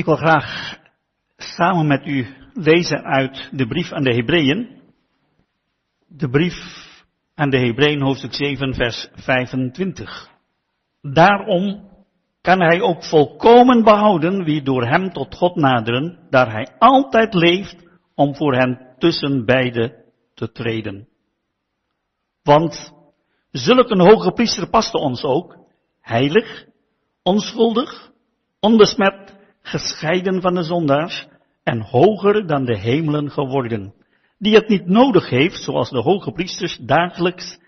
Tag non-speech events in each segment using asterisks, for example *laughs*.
Ik wil graag samen met u lezen uit de brief aan de Hebreeën. De brief aan de Hebreeën hoofdstuk 7 vers 25. Daarom kan hij ook volkomen behouden wie door hem tot God naderen, daar hij altijd leeft om voor hen tussen beide te treden. Want zulk een hoge priester paste ons ook, heilig, onschuldig, onbesmet, gescheiden van de zondaars en hoger dan de hemelen geworden, die het niet nodig heeft, zoals de hoge priesters dagelijks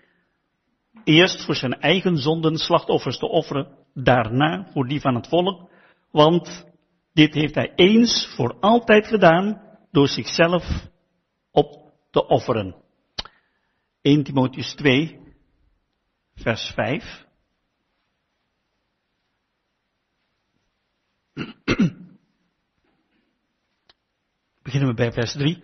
eerst voor zijn eigen zonden slachtoffers te offeren, daarna voor die van het volk, want dit heeft hij eens voor altijd gedaan door zichzelf op te offeren. 1 Timotheus 2, vers 5. Beginnen we bij vers 3.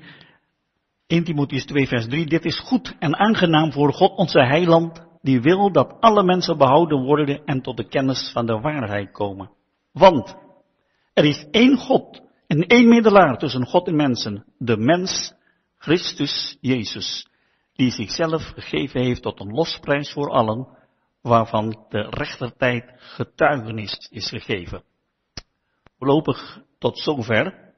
1 Timotheus 2, vers 3. Dit is goed en aangenaam voor God, onze heiland, die wil dat alle mensen behouden worden en tot de kennis van de waarheid komen. Want er is één God en één middelaar tussen God en mensen, de mens, Christus Jezus, die zichzelf gegeven heeft tot een losprijs voor allen, waarvan de rechtertijd getuigenis is gegeven. Voorlopig tot zover.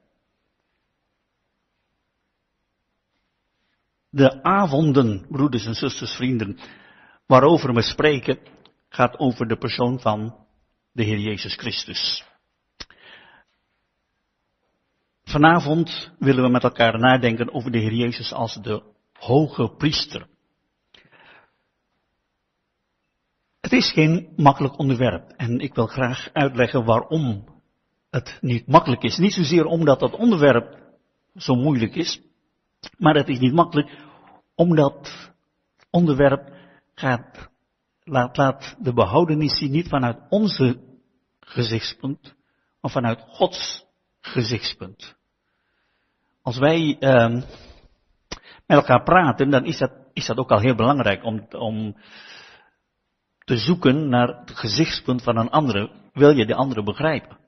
De avonden, broeders en zusters, vrienden, waarover we spreken, gaat over de persoon van de Heer Jezus Christus. Vanavond willen we met elkaar nadenken over de Heer Jezus als de hoge priester. Het is geen makkelijk onderwerp en ik wil graag uitleggen waarom het niet makkelijk is. Niet zozeer omdat het onderwerp zo moeilijk is, maar het is niet makkelijk omdat onderwerp gaat, laat, laat de behoudenis zien niet vanuit onze gezichtspunt, maar vanuit Gods gezichtspunt. Als wij uh, met elkaar praten, dan is dat, is dat ook al heel belangrijk om, om te zoeken naar het gezichtspunt van een andere. Wil je de andere begrijpen?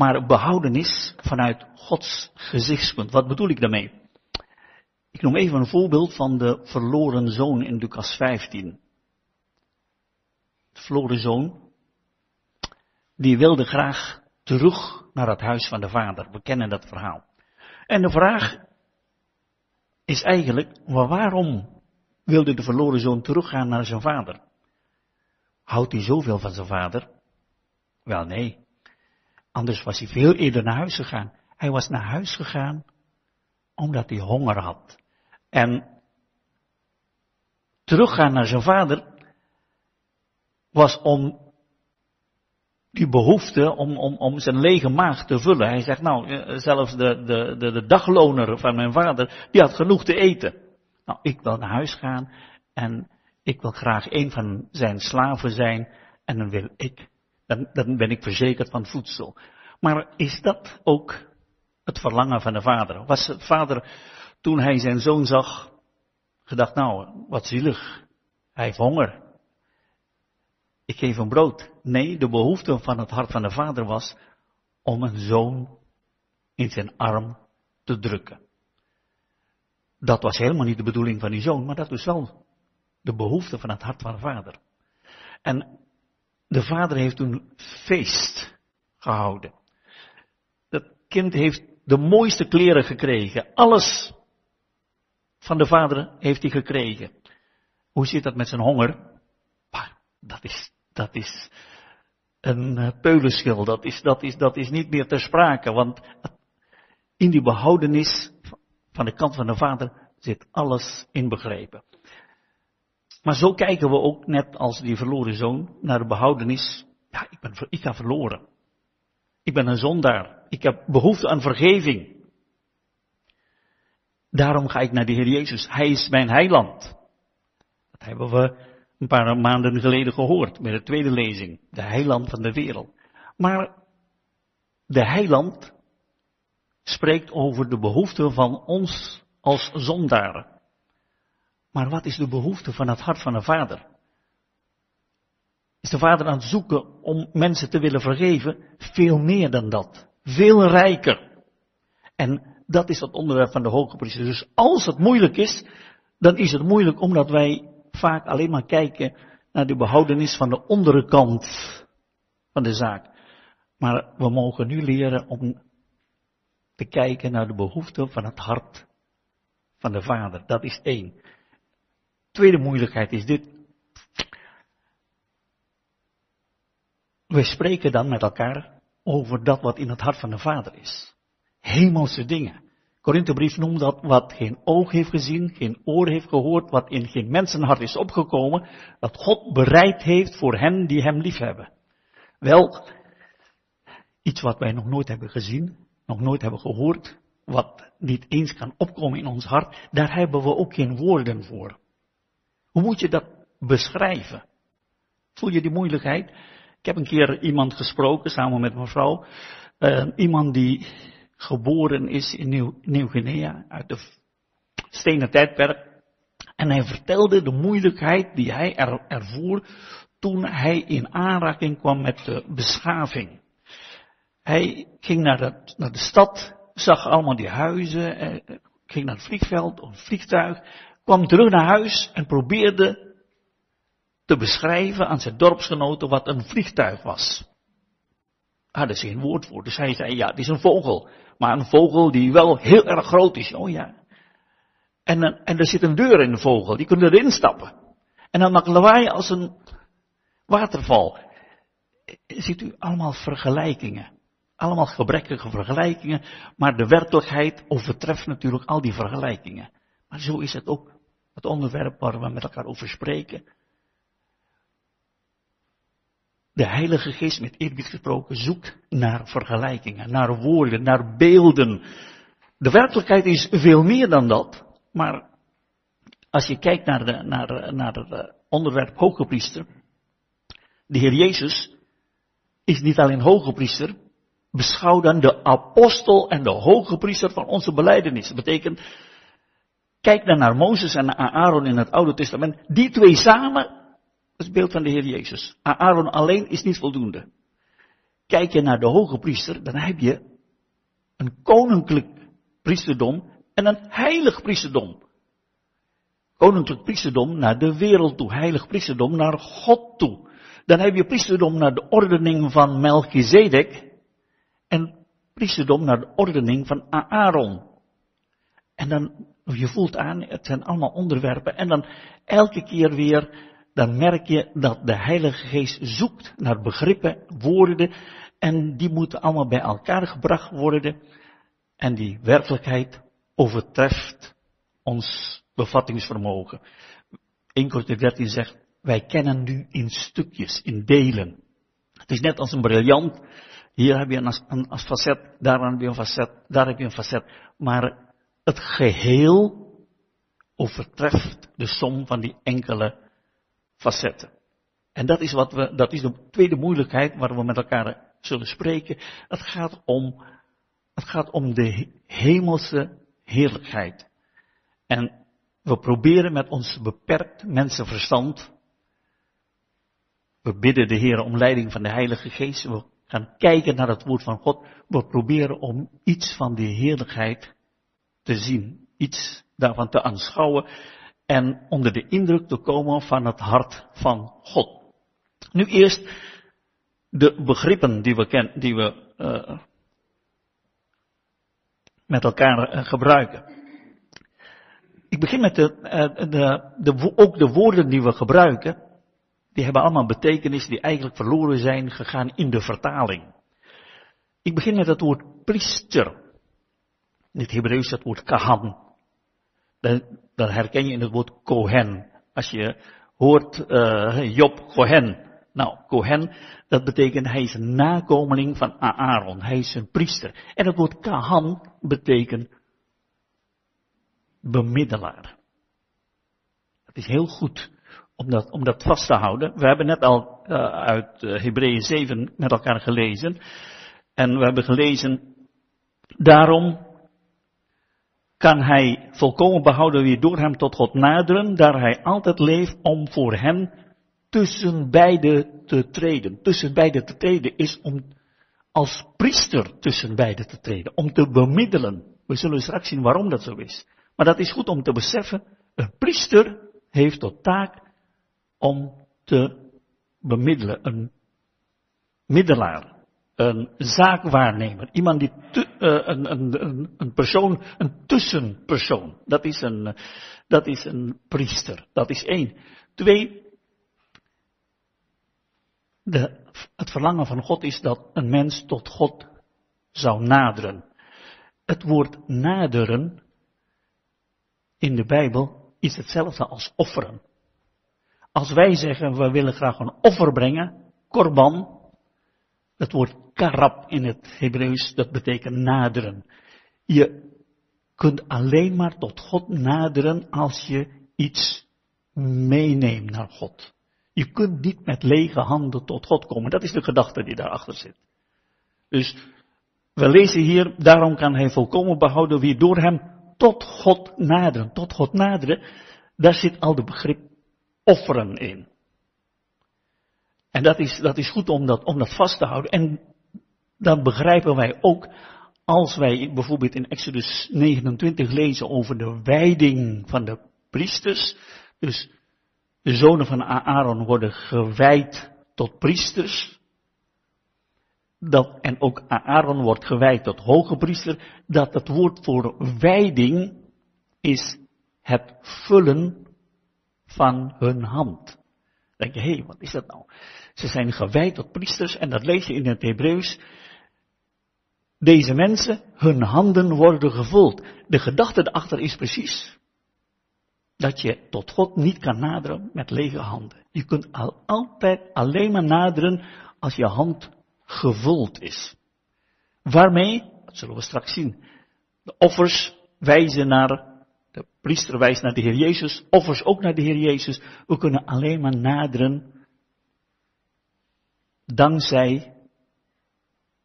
Maar behoudenis vanuit Gods gezichtspunt. Wat bedoel ik daarmee? Ik noem even een voorbeeld van de verloren zoon in Lucas 15. De verloren zoon, die wilde graag terug naar het huis van de vader. We kennen dat verhaal. En de vraag is eigenlijk, waarom wilde de verloren zoon teruggaan naar zijn vader? Houdt hij zoveel van zijn vader? Wel nee. Anders was hij veel eerder naar huis gegaan. Hij was naar huis gegaan omdat hij honger had. En teruggaan naar zijn vader was om die behoefte om, om, om zijn lege maag te vullen. Hij zegt, nou, eh, zelfs de, de, de, dagloner van mijn vader, die had genoeg te eten. Nou, ik wil naar huis gaan en ik wil graag een van zijn slaven zijn en dan wil ik, dan, dan ben ik verzekerd van voedsel. Maar is dat ook het verlangen van de vader? Was de vader toen hij zijn zoon zag, gedacht, nou, wat zielig. Hij heeft honger. Ik geef hem brood. Nee, de behoefte van het hart van de vader was om een zoon in zijn arm te drukken. Dat was helemaal niet de bedoeling van die zoon, maar dat was wel de behoefte van het hart van de vader. En de vader heeft toen feest gehouden. Dat kind heeft de mooiste kleren gekregen. Alles van de vader heeft hij gekregen. Hoe zit dat met zijn honger? dat is, dat is een eh, peulenschil. Dat is, dat, is, dat is niet meer ter sprake. Want in die behoudenis van de kant van de vader zit alles inbegrepen. Maar zo kijken we ook net als die verloren zoon naar de behoudenis. Ja, ik ben, ik ga verloren. Ik ben een zondaar. Ik heb behoefte aan vergeving. Daarom ga ik naar de Heer Jezus. Hij is mijn heiland. Dat hebben we een paar maanden geleden gehoord bij de tweede lezing. De heiland van de wereld. Maar de heiland spreekt over de behoefte van ons als zondaren. Maar wat is de behoefte van het hart van de Vader? is de Vader aan het zoeken om mensen te willen vergeven? Veel meer dan dat. Veel rijker. En dat is het onderwerp van de hoge priester. Dus als het moeilijk is, dan is het moeilijk omdat wij vaak alleen maar kijken naar de behoudenis van de andere kant van de zaak. Maar we mogen nu leren om te kijken naar de behoeften van het hart van de Vader. Dat is één. Tweede moeilijkheid is dit. We spreken dan met elkaar over dat wat in het hart van de Vader is. Hemelse dingen. Korinthebrief noemt dat wat geen oog heeft gezien, geen oor heeft gehoord, wat in geen mensenhart is opgekomen, dat God bereid heeft voor hen die hem liefhebben. Wel, iets wat wij nog nooit hebben gezien, nog nooit hebben gehoord, wat niet eens kan opkomen in ons hart, daar hebben we ook geen woorden voor. Hoe moet je dat beschrijven? Voel je die moeilijkheid? Ik heb een keer iemand gesproken, samen met mevrouw, uh, iemand die geboren is in Nieuw-Guinea, uit de stenen tijdperk. En hij vertelde de moeilijkheid die hij er, ervoer toen hij in aanraking kwam met de beschaving. Hij ging naar de, naar de stad, zag allemaal die huizen, eh, ging naar het vliegveld, een vliegtuig, kwam terug naar huis en probeerde te beschrijven aan zijn dorpsgenoten wat een vliegtuig was. Hadden ze geen woord voor, dus hij zei, ja, het is een vogel. Maar een vogel die wel heel erg groot is. Oh ja. En, en er zit een deur in de vogel, die kunnen erin stappen. En dan maakt lawaai als een waterval. Ziet u allemaal vergelijkingen. Allemaal gebrekkige vergelijkingen, maar de werkelijkheid overtreft natuurlijk al die vergelijkingen. Maar zo is het ook het onderwerp waar we met elkaar over spreken. De Heilige Geest, met eerbied gesproken, zoekt naar vergelijkingen, naar woorden, naar beelden. De werkelijkheid is veel meer dan dat. Maar als je kijkt naar, de, naar, naar het onderwerp hoge priester, de Heer Jezus is niet alleen hoge priester, beschouw dan de apostel en de hoge priester van onze beleidenis. Dat betekent, kijk dan naar Mozes en naar Aaron in het Oude Testament. Die twee samen is het beeld van de Heer Jezus. Aaron alleen is niet voldoende. Kijk je naar de hoge priester, dan heb je een koninklijk priesterdom en een heilig priesterdom. Koninklijk priesterdom naar de wereld toe, heilig priesterdom naar God toe. Dan heb je priesterdom naar de ordening van Melchizedek en priesterdom naar de ordening van Aaron. En dan, je voelt aan, het zijn allemaal onderwerpen en dan elke keer weer dan merk je dat de Heilige Geest zoekt naar begrippen, woorden, en die moeten allemaal bij elkaar gebracht worden. En die werkelijkheid overtreft ons bevattingsvermogen. 1 Korinther 13 zegt, wij kennen nu in stukjes, in delen. Het is net als een briljant. Hier heb je een, een, een facet, daar heb je een facet, daar heb je een facet. Maar het geheel overtreft de som van die enkele facetten. En dat is wat we, dat is de tweede moeilijkheid waar we met elkaar zullen spreken. Het gaat om, het gaat om de hemelse heerlijkheid. En we proberen met ons beperkt mensenverstand, we bidden de Heer om leiding van de Heilige Geest, we gaan kijken naar het woord van God, we proberen om iets van die heerlijkheid te zien, iets daarvan te aanschouwen en onder de indruk te komen van het hart van God. Nu eerst de begrippen die we, ken, die we uh, met elkaar uh, gebruiken. Ik begin met de, uh, de, de, ook de woorden die we gebruiken. Die hebben allemaal betekenis die eigenlijk verloren zijn gegaan in de vertaling. Ik begin met het woord priester. In het Hebreeuws het woord kahan dan, herken je in het woord Kohen. Als je hoort uh, Job Kohen. Nou, Kohen, dat betekent hij is een nakomeling van Aaron. Hij is een priester. En het woord Kahan betekent bemiddelaar. Het is heel goed om dat, om dat vast te houden. We hebben net al uh, uit uh, Hebreeën 7 met elkaar gelezen. En we hebben gelezen, daarom kan hij volkomen behouden wie door hem tot God naderen, daar hij altijd leeft om voor hen tussen beide te treden. Tussen beide te treden is om als priester tussen beide te treden, om te bemiddelen. We zullen straks zien waarom dat zo is. Maar dat is goed om te beseffen, een priester heeft tot taak om te bemiddelen, een middelaar, een zaakwaarnemer, iemand die, te, uh, een, een, een, persoon, een tussenpersoon. Dat is een, dat is een priester. Dat is één. Twee, de, het verlangen van God is dat een mens tot God zou naderen. Het woord naderen in de Bijbel is hetzelfde als offeren. Als wij zeggen we willen graag een offer brengen, korban, het woord karab in het Hebreeuws, dat betekent naderen. Je kunt alleen maar tot God naderen als je iets meeneemt naar God. Je kunt niet met lege handen tot God komen. Dat is de gedachte die daarachter zit. Dus we lezen hier, daarom kan hij volkomen behouden wie door hem tot God naderen. Tot God naderen, daar zit al de begrip offeren in. En dat is, dat is goed om dat, om dat vast te houden. En dan begrijpen wij ook, als wij bijvoorbeeld in Exodus 29 lezen over de wijding van de priesters, dus de zonen van Aaron worden gewijd tot priesters, dat, en ook Aaron wordt gewijd tot hoge priester, dat het woord voor wijding is het vullen van hun hand. Dan denk je, hé, hey, wat is dat nou? Ze zijn gewijd tot priesters en dat lees je in het Hebreeuws. Deze mensen, hun handen worden gevuld. De gedachte erachter is precies dat je tot God niet kan naderen met lege handen. Je kunt al altijd alleen maar naderen als je hand gevuld is. Waarmee, dat zullen we straks zien, de offers wijzen naar, de priester wijst naar de Heer Jezus, offers ook naar de Heer Jezus. We kunnen alleen maar naderen dankzij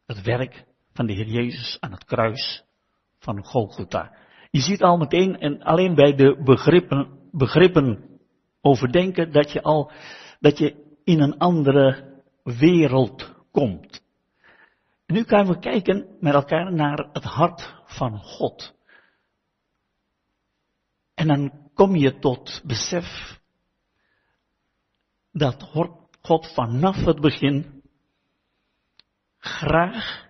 het werk van de Heer Jezus aan het kruis van Golgotha. Je ziet al meteen, en alleen bij de begrippen, begrippen overdenken, dat je al, dat je in een andere wereld komt. nu gaan we kijken met elkaar naar het hart van God. En dan kom je tot besef dat God vanaf het begin graag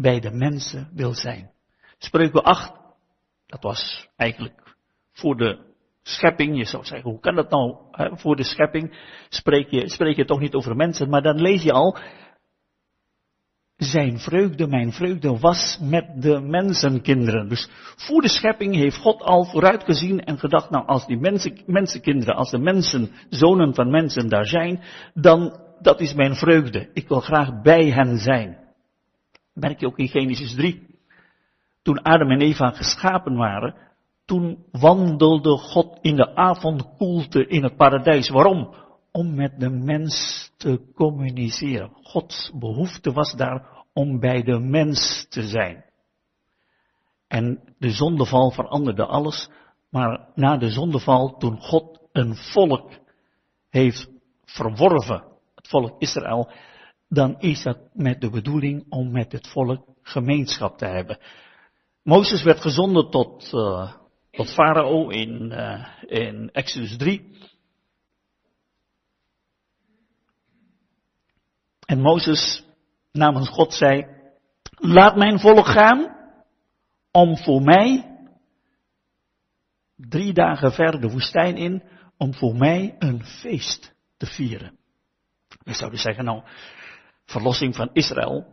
bij de mensen wil zijn. Spreuken 8, dat was eigenlijk voor de schepping. Je zou zeggen, hoe kan dat nou? Hè? Voor de schepping spreek je, spreek je toch niet over mensen, maar dan lees je al, zijn vreugde, mijn vreugde was met de mensenkinderen. Dus voor de schepping heeft God al vooruitgezien en gedacht, nou als die mensen, mensenkinderen, als de mensen, zonen van mensen daar zijn, dan dat is mijn vreugde. Ik wil graag bij hen zijn. Merk je ook in Genesis 3. Toen Adam en Eva geschapen waren, toen wandelde God in de avondkoelte in het paradijs. Waarom? Om met de mens te communiceren. Gods behoefte was daar om bij de mens te zijn. En de zondeval veranderde alles, maar na de zondeval, toen God een volk heeft verworven, het volk Israël, dan is dat met de bedoeling om met het volk gemeenschap te hebben. Mozes werd gezonden tot, uh, tot Farao in, uh, in Exodus 3. En Mozes namens God zei, laat mijn volk gaan om voor mij drie dagen verder de woestijn in, om voor mij een feest te vieren. We zouden zeggen, nou, verlossing van Israël,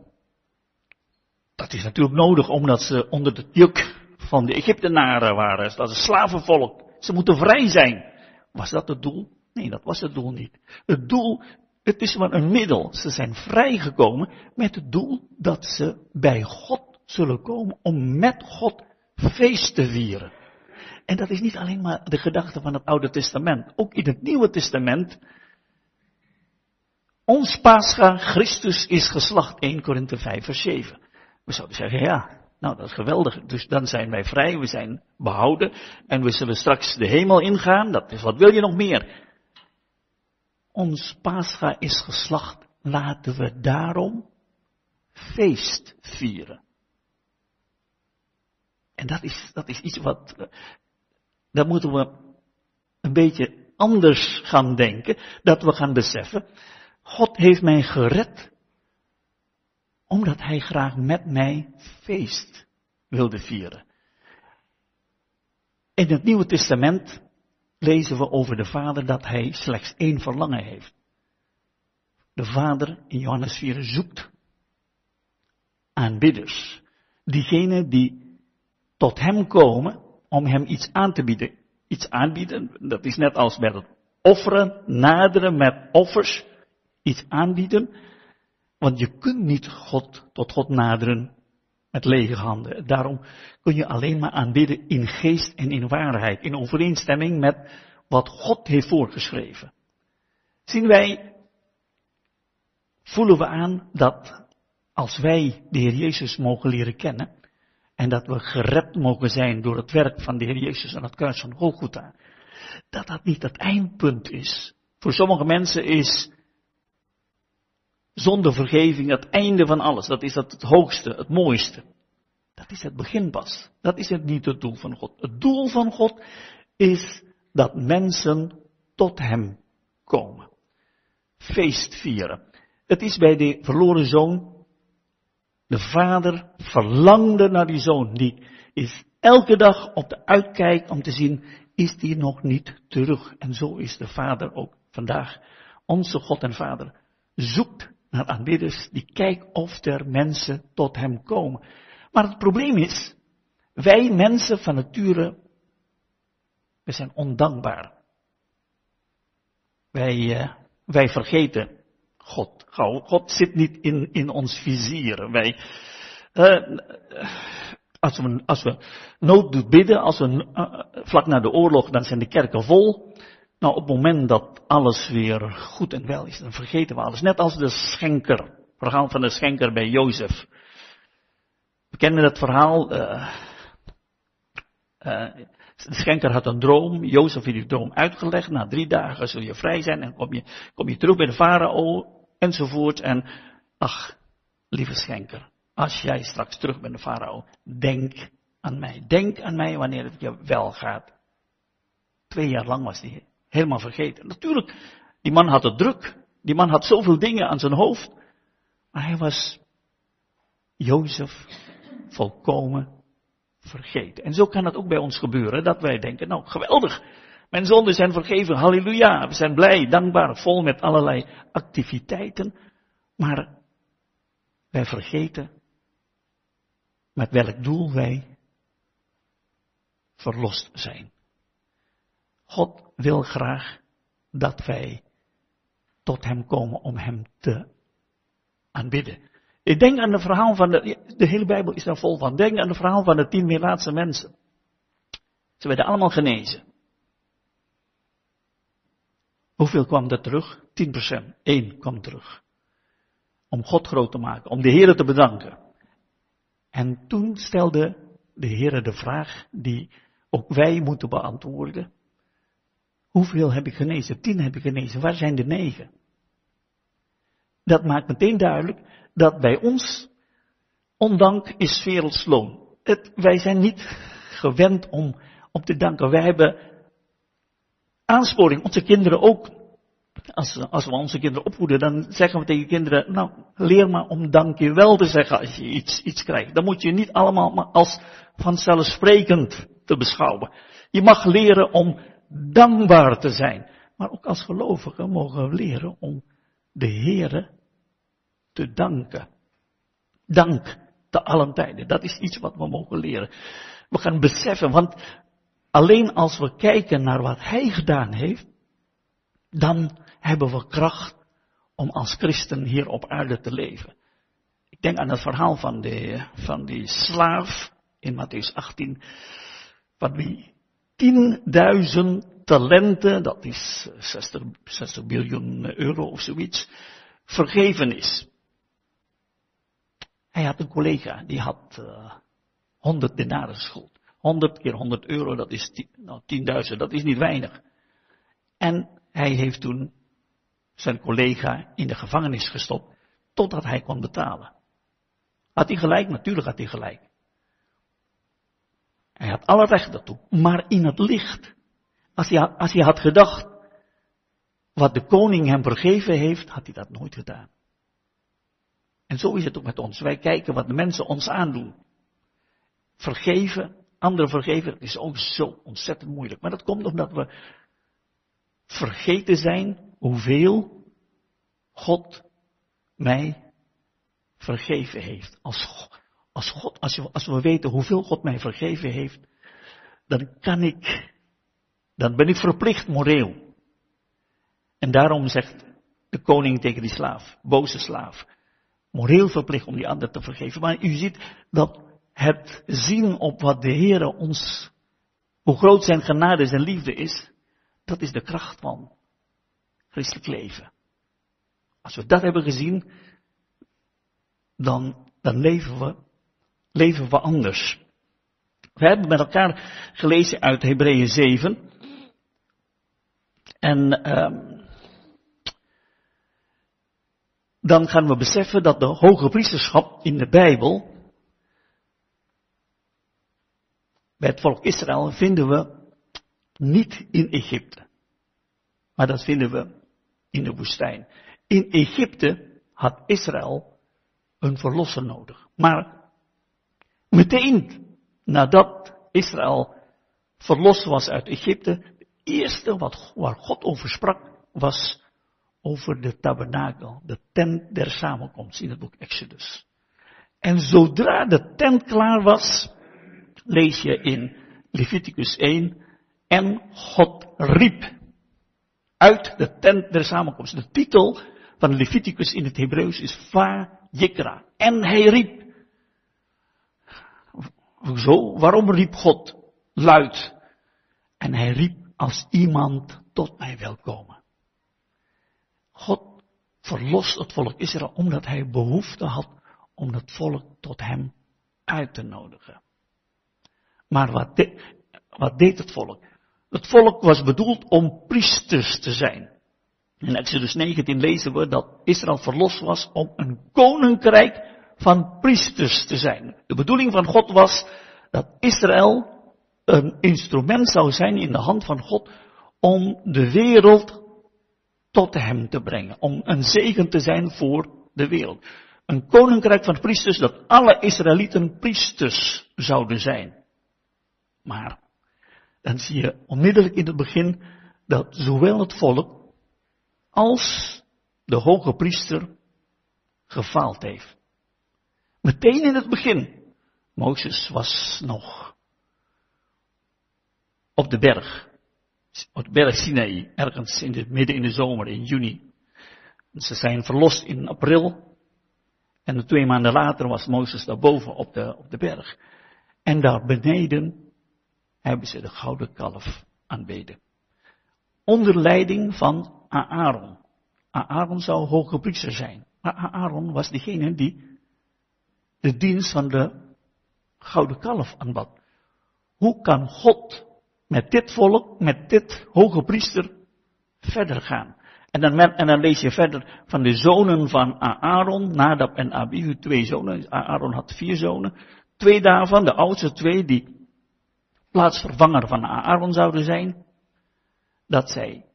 dat is natuurlijk nodig omdat ze onder het juk van de Egyptenaren waren. Dat is slavenvolk. Ze moeten vrij zijn. Was dat het doel? Nee, dat was het doel niet. Het doel, het is maar een middel. Ze zijn vrijgekomen met het doel dat ze bij God zullen komen om met God feest te vieren. En dat is niet alleen maar de gedachte van het Oude Testament. Ook in het Nieuwe Testament ons Pascha, Christus is geslacht, 1 Korinthe 5 vers 7. We zouden zeggen, ja, nou dat is geweldig. Dus dan zijn wij vrij, we zijn behouden en we zullen straks de hemel ingaan. Dat is, wat wil je nog meer? ons pascha is geslacht, laten we daarom feest vieren. En dat is, dat is iets wat, eh, daar moeten we een beetje anders gaan denken, dat we gaan beseffen, God heeft mij gered, omdat Hij graag met mij feest wilde vieren. In het Nieuwe Testament lezen we over de Vader dat Hij slechts één verlangen heeft. De Vader in Johannes 4 zoekt aanbidders. Diegenen die tot Hem komen om Hem iets aan te bieden. Iets aanbieden, dat is net als bij het offeren, naderen met offers, iets aanbieden. Want je kunt niet God, tot God naderen met lege handen. Daarom kun je alleen maar aanbidden in geest en in waarheid, in overeenstemming met wat God heeft voorgeschreven. Zien wij, voelen we aan dat als wij de Heer Jezus mogen leren kennen en dat we gered mogen zijn door het werk van de Heer Jezus aan het kruis van Golgotha, dat dat niet het eindpunt is. Voor sommige mensen is zonder vergeving het einde van alles. Dat is het, het hoogste, het mooiste. Dat is het begin pas. Dat is het niet het doel van God. Het doel van God is dat mensen tot Hem komen. Feest vieren. Het is bij de verloren zoon. De vader verlangde naar die zoon. Die is elke dag op de uitkijk om te zien, is die nog niet terug? En zo is de vader ook vandaag. Onze God en vader zoekt naar aanbidders die kijken of er mensen tot hem komen. Maar het probleem is, wij mensen van nature, we zijn ondankbaar. Wij, uh, wij vergeten God. God zit niet in, in ons vizier. Wij, uh, als we, als we nood doet bidden, als we uh, vlak na de oorlog, dan zijn de kerken vol. Nou, op het moment dat alles weer goed en wel is, dan vergeten we alles. Net als de schenker. Verhaal van de schenker bij Jozef. We kennen dat verhaal. Uh, uh, de schenker had een droom. Jozef heeft die droom uitgelegd. Na drie dagen zul je vrij zijn en kom je, kom je terug bij de farao enzovoort. En ach, lieve schenker, als jij straks terug bent de farao, denk aan mij. Denk aan mij wanneer het je wel gaat. Twee jaar lang was hij helemaal vergeten. Natuurlijk, die man had het druk. Die man had zoveel dingen aan zijn hoofd. Maar hij was Jozef volkomen vergeten. En zo kan het ook bij ons gebeuren, dat wij denken, nou geweldig, mijn zonden zijn vergeven, halleluja, we zijn blij, dankbaar, vol met allerlei activiteiten. Maar wij vergeten met welk doel wij verlost zijn. God wil graag dat wij tot Hem komen om Hem te aanbidden. Ik denk aan het verhaal van de, de hele Bijbel is daar vol van. Denk aan het verhaal van de tien Melaatse mensen. Ze werden allemaal genezen. Hoeveel kwam er terug? 10%. Eén kwam terug. Om God groot te maken, om de Heer te bedanken. En toen stelde de Heer de vraag die ook wij moeten beantwoorden. Hoeveel heb ik genezen? Tien heb ik genezen. Waar zijn de negen? Dat maakt meteen duidelijk dat bij ons ondank is werelds loon. Het, wij zijn niet gewend om, om te danken. Wij hebben aansporing, onze kinderen ook. Als, als we onze kinderen opvoeden, dan zeggen we tegen kinderen, nou, leer maar om dankjewel te zeggen als je iets, iets krijgt. Dan moet je niet allemaal maar als vanzelfsprekend te beschouwen. Je mag leren om dankbaar te zijn. Maar ook als gelovigen mogen we leren om de Heere te danken. Dank te allen tijden. Dat is iets wat we mogen leren. We gaan beseffen, want alleen als we kijken naar wat Hij gedaan heeft, dan hebben we kracht om als christen hier op aarde te leven. Ik denk aan het verhaal van, de, van die slaaf in Matthäus 18, van wie 10.000 talenten, dat is 60, 60 biljoen euro of zoiets, vergeven is. Hij had een collega, die had uh, 100 denaren schuld. 100 keer 100 euro, dat is nou, 10.000, dat is niet weinig. En hij heeft toen zijn collega in de gevangenis gestopt totdat hij kon betalen. Had hij gelijk? Natuurlijk had hij gelijk. Hij had alle recht daartoe. Maar in het licht, als hij, als hij had gedacht, wat de koning hem vergeven heeft, had hij dat nooit gedaan. En zo is het ook met ons. Wij kijken wat de mensen ons aandoen. Vergeven, anderen vergeven, is ook zo ontzettend moeilijk. Maar dat komt omdat we vergeten zijn hoeveel God mij vergeven heeft. Als, als, God, als, we weten hoeveel God mij vergeven heeft, dan kan ik, dan ben ik verplicht moreel. En daarom zegt de koning tegen die slaaf, boze slaaf, moreel verplicht om die ander te vergeven. Maar u ziet dat het zien op wat de Heer ons, hoe groot zijn genade en liefde is, dat is de kracht van christelijk leven. Als we dat hebben gezien, dan, dan leven, we, leven we anders. We hebben met elkaar gelezen uit Hebreeën 7. En um, dan gaan we beseffen dat de hoge priesterschap in de Bijbel, bij het volk Israël, vinden we niet in Egypte. Maar dat vinden we in de woestijn. In Egypte had Israël een verlosser nodig. Maar meteen nadat Israël verlost was uit Egypte, het eerste wat, waar God over sprak was over de tabernakel, de tent der samenkomst in het boek Exodus. En zodra de tent klaar was, lees je in Leviticus 1, en God riep uit de tent der samenkomst. De titel van Leviticus in het Hebreeuws is Va Jekra. En hij riep. Zo, waarom riep God luid? En hij riep als iemand tot mij wil komen. God verlost het volk Israël omdat hij behoefte had om het volk tot hem uit te nodigen. Maar wat, wat deed het volk? Het volk was bedoeld om priesters te zijn. In Exodus 19 lezen we dat Israël verlost was om een koninkrijk van priesters te zijn. De bedoeling van God was dat Israël een instrument zou zijn in de hand van God om de wereld tot hem te brengen. Om een zegen te zijn voor de wereld. Een koninkrijk van priesters dat alle Israëlieten priesters zouden zijn. Maar dan zie je onmiddellijk in het begin dat zowel het volk als de hoge priester gefaald heeft. Meteen in het begin. Mozes was nog op de berg. Op de berg Sinai, ergens in het midden in de zomer, in juni. Ze zijn verlost in april. En twee maanden later was Mozes daarboven op de, op de berg. En daar beneden hebben ze de gouden kalf aanbeden. Onder leiding van Aaron. Aaron zou hoge priester zijn. Maar Aaron was degene die de dienst van de gouden kalf aanbad. Hoe kan God met dit volk, met dit hoge priester verder gaan? En dan, en dan lees je verder van de zonen van Aaron, Nadab en Abihu, twee zonen. Aaron had vier zonen. Twee daarvan, de oudste twee, die plaatsvervanger van Aaron zouden zijn, dat zij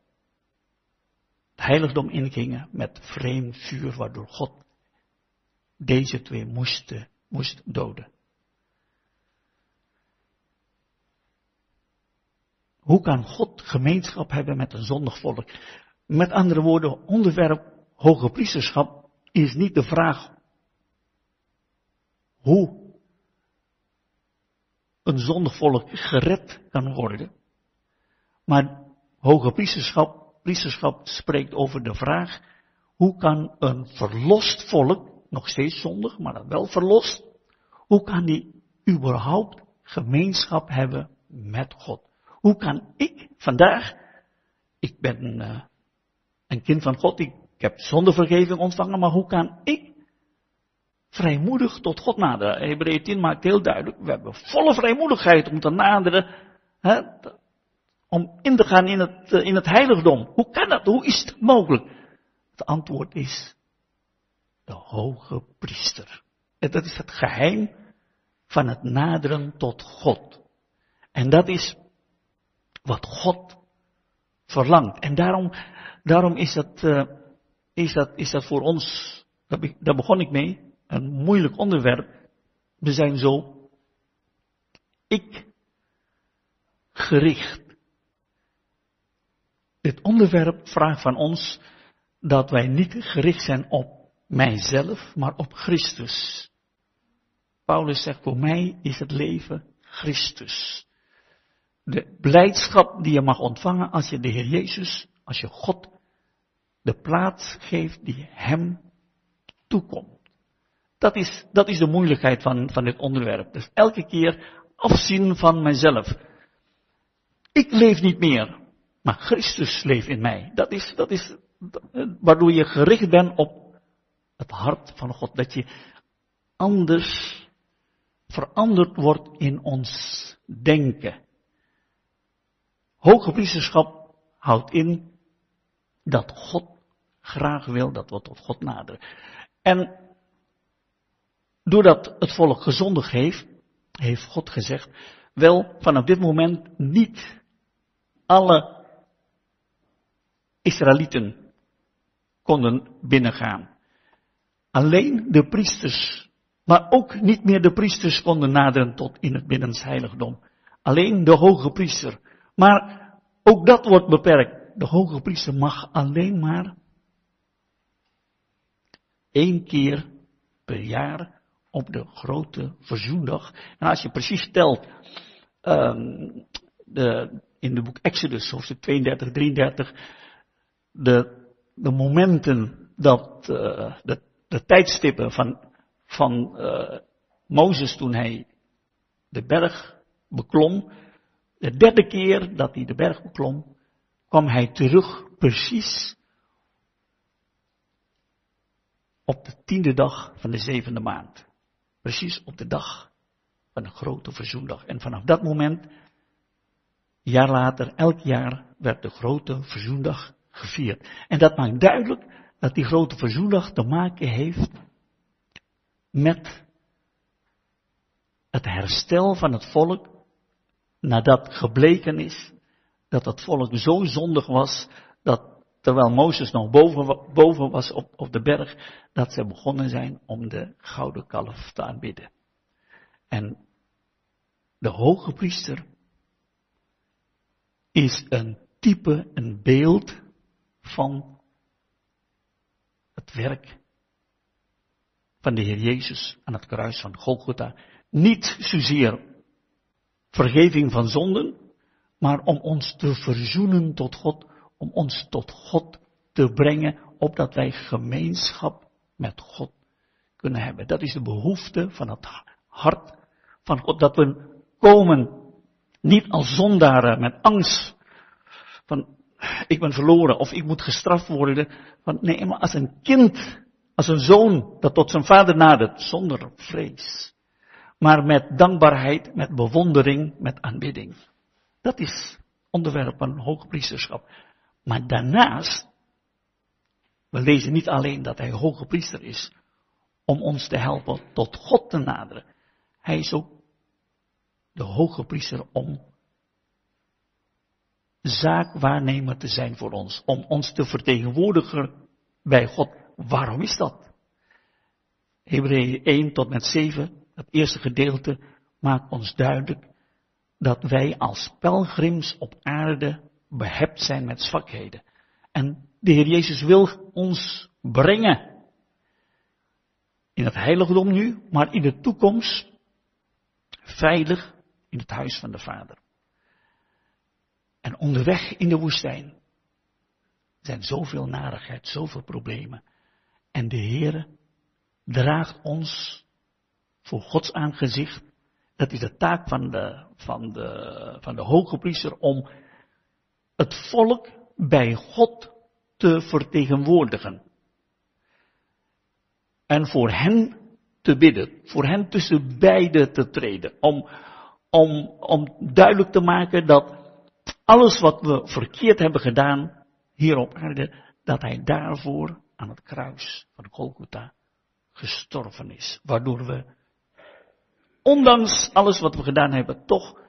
het heiligdom ingingen met vreemd vuur, waardoor God deze twee moest, moest doden. Hoe kan God gemeenschap hebben met een zondig volk? Met andere woorden, onderwerp hoge priesterschap is niet de vraag hoe een zondig volk gered kan worden. Maar hoge priesterschap, priesterschap spreekt over de vraag, hoe kan een verlost volk, nog steeds zondig, maar dan wel verlost, hoe kan die überhaupt gemeenschap hebben met God? Hoe kan ik vandaag, ik ben uh, een kind van God, ik, ik heb zondevergeving ontvangen, maar hoe kan ik vrijmoedig tot God naderen. Hebreeën 10 maakt heel duidelijk, we hebben volle vrijmoedigheid om te naderen, hè, om in te gaan in het, eh, in het heiligdom. Hoe kan dat? Hoe is het mogelijk? Het antwoord is de hoge priester. En dat is het geheim van het naderen tot God. En dat is wat God verlangt. En daarom, daarom is, dat, uh, is, dat, is dat voor ons, daar begon ik mee, een moeilijk onderwerp. We zijn zo ik gericht. Dit onderwerp vraagt van ons dat wij niet gericht zijn op mijzelf, maar op Christus. Paulus zegt, voor mij is het leven Christus. De blijdschap die je mag ontvangen als je de Heer Jezus, als je God de plaats geeft die Hem toekomt. Dat is, dat is de moeilijkheid van, van dit onderwerp. Dus elke keer afzien van mijzelf. Ik leef niet meer, maar Christus leeft in mij. Dat is, dat is waardoor je gericht bent op het hart van God. Dat je anders veranderd wordt in ons denken. Hoge priesterschap houdt in dat God graag wil dat we tot God naderen. En doordat het volk gezondig heeft, heeft God gezegd, wel vanaf dit moment niet alle Israëlieten konden binnengaan. Alleen de priesters, maar ook niet meer de priesters konden naderen tot in het binnensheiligdom. Alleen de hoge priester. Maar ook dat wordt beperkt. De hoge priester mag alleen maar één keer per jaar op de grote verzoendag. En als je precies telt, um, de, in de boek Exodus, hoofdstuk 32, 33, de, de momenten dat, uh, de, de tijdstippen van, van uh, Mozes toen hij de berg beklom, de derde keer dat hij de berg beklom, kwam hij terug precies op de tiende dag van de zevende maand. Precies op de dag van de grote verzoendag. En vanaf dat moment, jaar later, elk jaar, werd de grote verzoendag gevierd. En dat maakt duidelijk dat die grote verzoendag te maken heeft met het herstel van het volk nadat gebleken is dat het volk zo zondig was dat terwijl Mozes nog boven, boven was op, op de berg, dat ze begonnen zijn om de gouden kalf te aanbidden. En de hoge priester is een type, een beeld van werk van de Heer Jezus aan het kruis van Golgotha. Niet zozeer vergeving van zonden, maar om ons te verzoenen tot God om ons tot God te brengen, opdat wij gemeenschap met God kunnen hebben. Dat is de behoefte van het hart van God, dat we komen niet als zondaren met angst van ik ben verloren of ik moet gestraft worden. Van, nee, maar als een kind, als een zoon dat tot zijn vader nadert, zonder vrees. Maar met dankbaarheid, met bewondering, met aanbidding. Dat is onderwerp van hoogpriesterschap. Maar daarnaast, we lezen niet alleen dat hij hoge priester is om ons te helpen tot God te naderen. Hij is ook de hoge priester om zaakwaarnemer te zijn voor ons. Om ons te vertegenwoordigen bij God. Waarom is dat? Hebreeën 1 tot met 7, het eerste gedeelte, maakt ons duidelijk dat wij als pelgrims op aarde behept zijn met zwakheden. En de Heer Jezus wil ons brengen in het heiligdom nu, maar in de toekomst veilig in het huis van de Vader. En onderweg in de woestijn zijn zoveel narigheid, zoveel problemen. En de Heer draagt ons voor Gods aangezicht. Dat is de taak van de, van de, van de hoge priester om het volk bij God te vertegenwoordigen. En voor hen te bidden, voor hen tussen beiden te treden, om, om, om duidelijk te maken dat alles wat we verkeerd hebben gedaan hier op aarde, dat hij daarvoor aan het kruis van Golgotha gestorven is. Waardoor we, ondanks alles wat we gedaan hebben, toch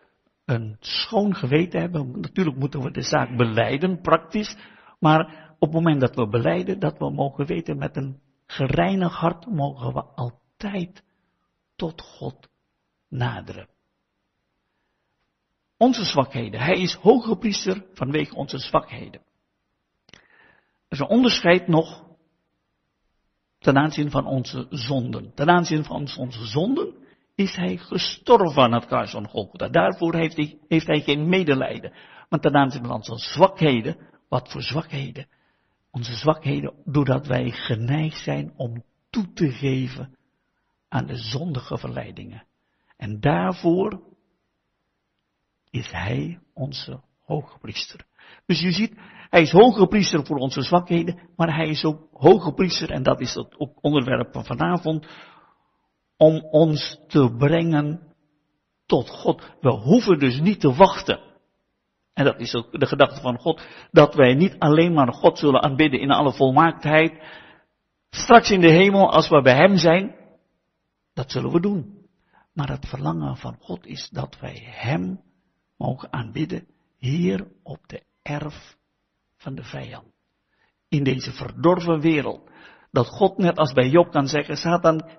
een schoon geweten hebben. Natuurlijk moeten we de zaak beleiden, praktisch. Maar op het moment dat we beleiden, dat we mogen weten met een gereinigd hart, mogen we altijd tot God naderen. Onze zwakheden. Hij is hoge priester vanwege onze zwakheden. Er is een onderscheid nog ten aanzien van onze zonden. Ten aanzien van onze zonden is hij gestorven aan het kruis van Golgotha. Daarvoor heeft hij, heeft hij geen medelijden. Maar ten aanzien van onze zwakheden, wat voor zwakheden? Onze zwakheden, doordat wij geneigd zijn om toe te geven aan de zondige verleidingen. En daarvoor is hij onze hoogpriester. Dus je ziet, hij is hoge priester voor onze zwakheden, maar hij is ook hoge priester, en dat is het ook onderwerp van vanavond, om ons te brengen tot God. We hoeven dus niet te wachten. En dat is ook de gedachte van God, dat wij niet alleen maar God zullen aanbidden in alle volmaaktheid. Straks in de hemel, als we bij Hem zijn, dat zullen we doen. Maar het verlangen van God is dat wij Hem mogen aanbidden hier op de erf van de vijand. In deze verdorven wereld. Dat God net als bij Job kan zeggen, Satan,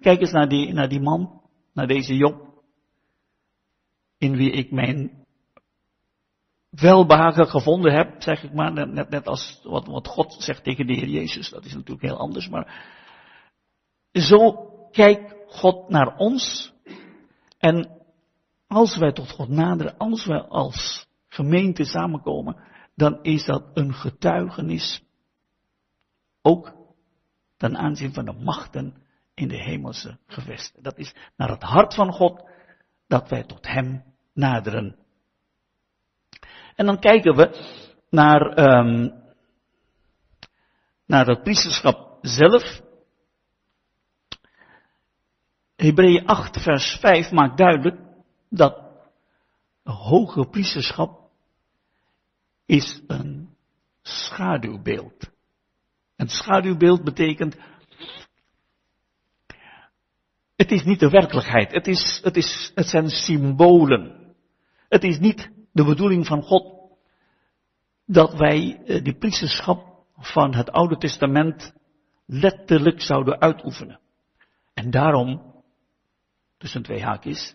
kijk eens naar die, naar die man, naar deze Job, in wie ik mijn welbehagen gevonden heb, zeg ik maar, net, net als wat, wat God zegt tegen de Heer Jezus, dat is natuurlijk heel anders, maar zo kijkt God naar ons en als wij tot God naderen, als wij als gemeente samenkomen, dan is dat een getuigenis. Ook ten aanzien van de machten in de hemelse gewesten. Dat is naar het hart van God dat wij tot Hem naderen. En dan kijken we naar, um, naar het priesterschap zelf. Hebreeën 8 vers 5 maakt duidelijk dat hoge priesterschap is een schaduwbeeld. Een schaduwbeeld betekent, het is niet de werkelijkheid, het, is, het, is, het zijn symbolen. Het is niet de bedoeling van God dat wij eh, die priesterschap van het Oude Testament letterlijk zouden uitoefenen. En daarom, tussen twee haakjes,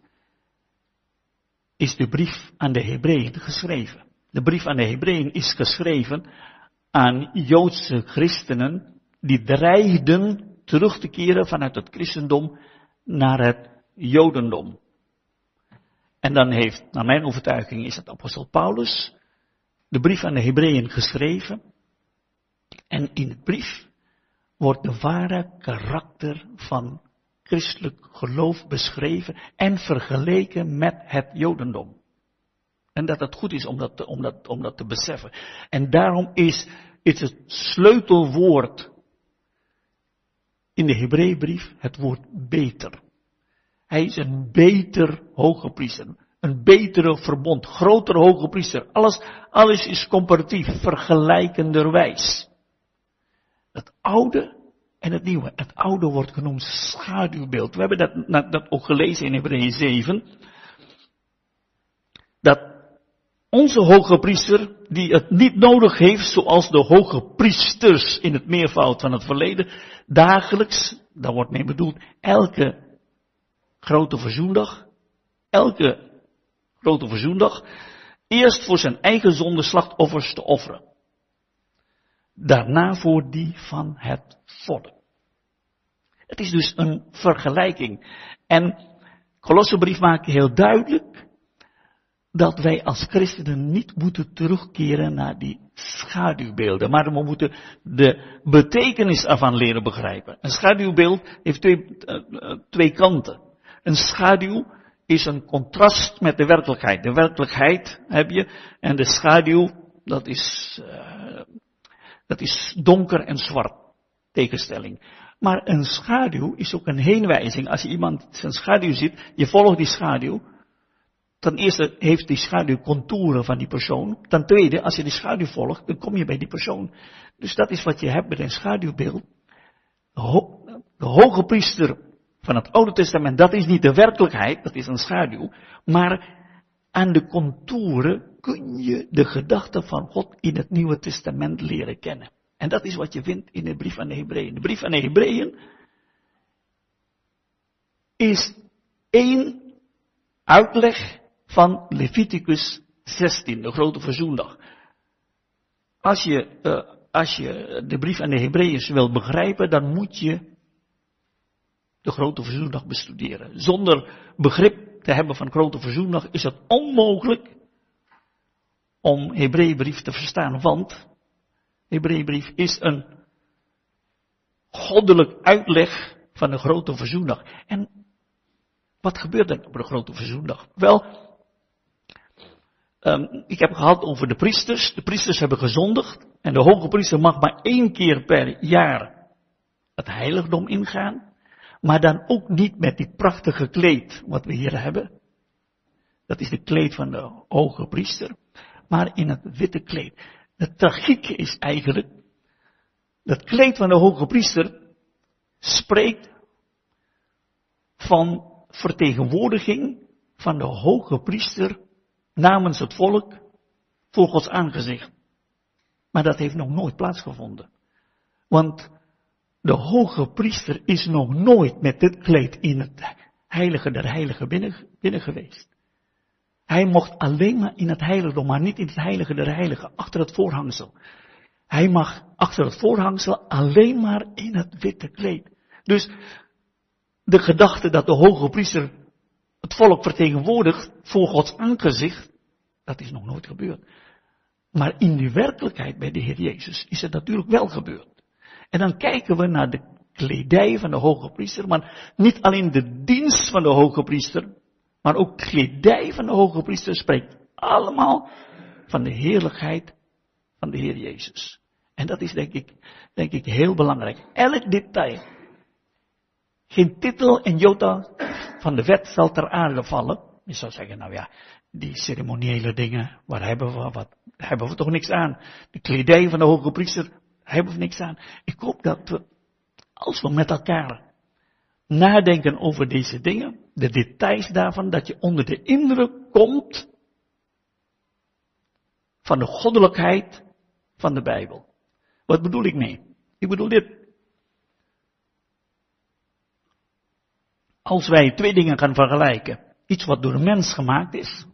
is de brief aan de Hebreeën geschreven. De brief aan de Hebreeën is geschreven aan Joodse christenen die dreigden terug te keren vanuit het christendom naar het Jodendom. En dan heeft, naar mijn overtuiging, is het apostel Paulus de brief aan de Hebreeën geschreven. En in de brief wordt de ware karakter van christelijk geloof beschreven en vergeleken met het Jodendom. En dat het goed is om dat, om dat, om dat te beseffen. En daarom is, is het sleutelwoord in de Hebreeënbrief het woord beter. Hij is een beter hoge priester. Een betere verbond. Groter hoge priester. Alles, alles is comparatief. Vergelijkenderwijs. Het oude en het nieuwe. Het oude wordt genoemd schaduwbeeld. We hebben dat, dat ook gelezen in Hebreeën 7. Dat onze hoge priester, die het niet nodig heeft, zoals de hoge priesters in het meervoud van het verleden, dagelijks, daar wordt mee bedoeld, elke grote verzoendag, elke grote verzoendag, eerst voor zijn eigen zonde slachtoffers te offeren. Daarna voor die van het volk. Het is dus een vergelijking. En Kolossenbrief maakt heel duidelijk dat wij als christenen niet moeten terugkeren naar die schaduwbeelden, maar we moeten de betekenis ervan leren begrijpen. Een schaduwbeeld heeft twee, eh, eh, twee kanten. Een schaduw is een contrast met de werkelijkheid. De werkelijkheid heb je en de schaduw, dat is, uh, dat is donker en zwart. Tegenstelling. Maar een schaduw is ook een heenwijzing. Als je iemand zijn schaduw ziet, je volgt die schaduw, ten eerste heeft die schaduw contouren van die persoon. Ten tweede, als je die schaduw volgt, dan kom je bij die persoon. Dus dat is wat je hebt met een schaduwbeeld. De hoge priester van het Oude Testament, dat is niet de werkelijkheid, dat is een schaduw. Maar aan de contouren kun je de gedachten van God in het Nieuwe Testament leren kennen. En dat is wat je vindt in de brief aan de Hebreeën. De brief aan de Hebreeën is één uitleg van Leviticus 16, de grote verzoendag. Als je, uh, als je de brief aan de Hebreeën wil begrijpen, dan moet je de grote verzoendag bestuderen. Zonder begrip te hebben van grote verzoendag is het onmogelijk om Hebreeënbrief te verstaan, want Hebreeënbrief is een goddelijk uitleg van de grote verzoendag. En wat gebeurt er op de grote verzoendag? Wel, um, ik heb gehad over de priesters. De priesters hebben gezondigd en de hoge priester mag maar één keer per jaar het heiligdom ingaan. Maar dan ook niet met die prachtige kleed wat we hier hebben. Dat is de kleed van de hoge priester. Maar in het witte kleed. De tragiek is eigenlijk, dat kleed van de hoge priester spreekt van vertegenwoordiging van de hoge priester namens het volk voor Gods aangezicht. Maar dat heeft nog nooit plaatsgevonden. Want de hoge priester is nog nooit met dit kleed in het heilige der heiligen binnen, binnen geweest. Hij mocht alleen maar in het heiligdom, maar niet in het heilige der heiligen, achter het voorhangsel. Hij mag achter het voorhangsel alleen maar in het witte kleed. Dus de gedachte dat de hoge priester het volk vertegenwoordigt voor Gods aangezicht, dat is nog nooit gebeurd. Maar in die werkelijkheid bij de Heer Jezus is het natuurlijk wel gebeurd. En dan kijken we naar de kledij van de hoge priester, maar niet alleen de dienst van de hoge priester, maar ook kledij van de hoge priester spreekt allemaal van de heerlijkheid van de Heer Jezus. En dat is denk ik, denk ik heel belangrijk. Elk detail. Geen titel en jota van de wet zal ter aarde vallen. Je zou zeggen, nou ja, die ceremoniële dingen, waar hebben we, wat, hebben we toch niks aan. De kledij van de hoge priester, hebben we niks aan. Ik hoop dat we, als we met elkaar nadenken over deze dingen, de details daarvan, dat je onder de indruk komt van de goddelijkheid van de Bijbel. Wat bedoel ik mee? Ik bedoel dit. Als wij twee dingen gaan vergelijken, iets wat door een mens gemaakt is,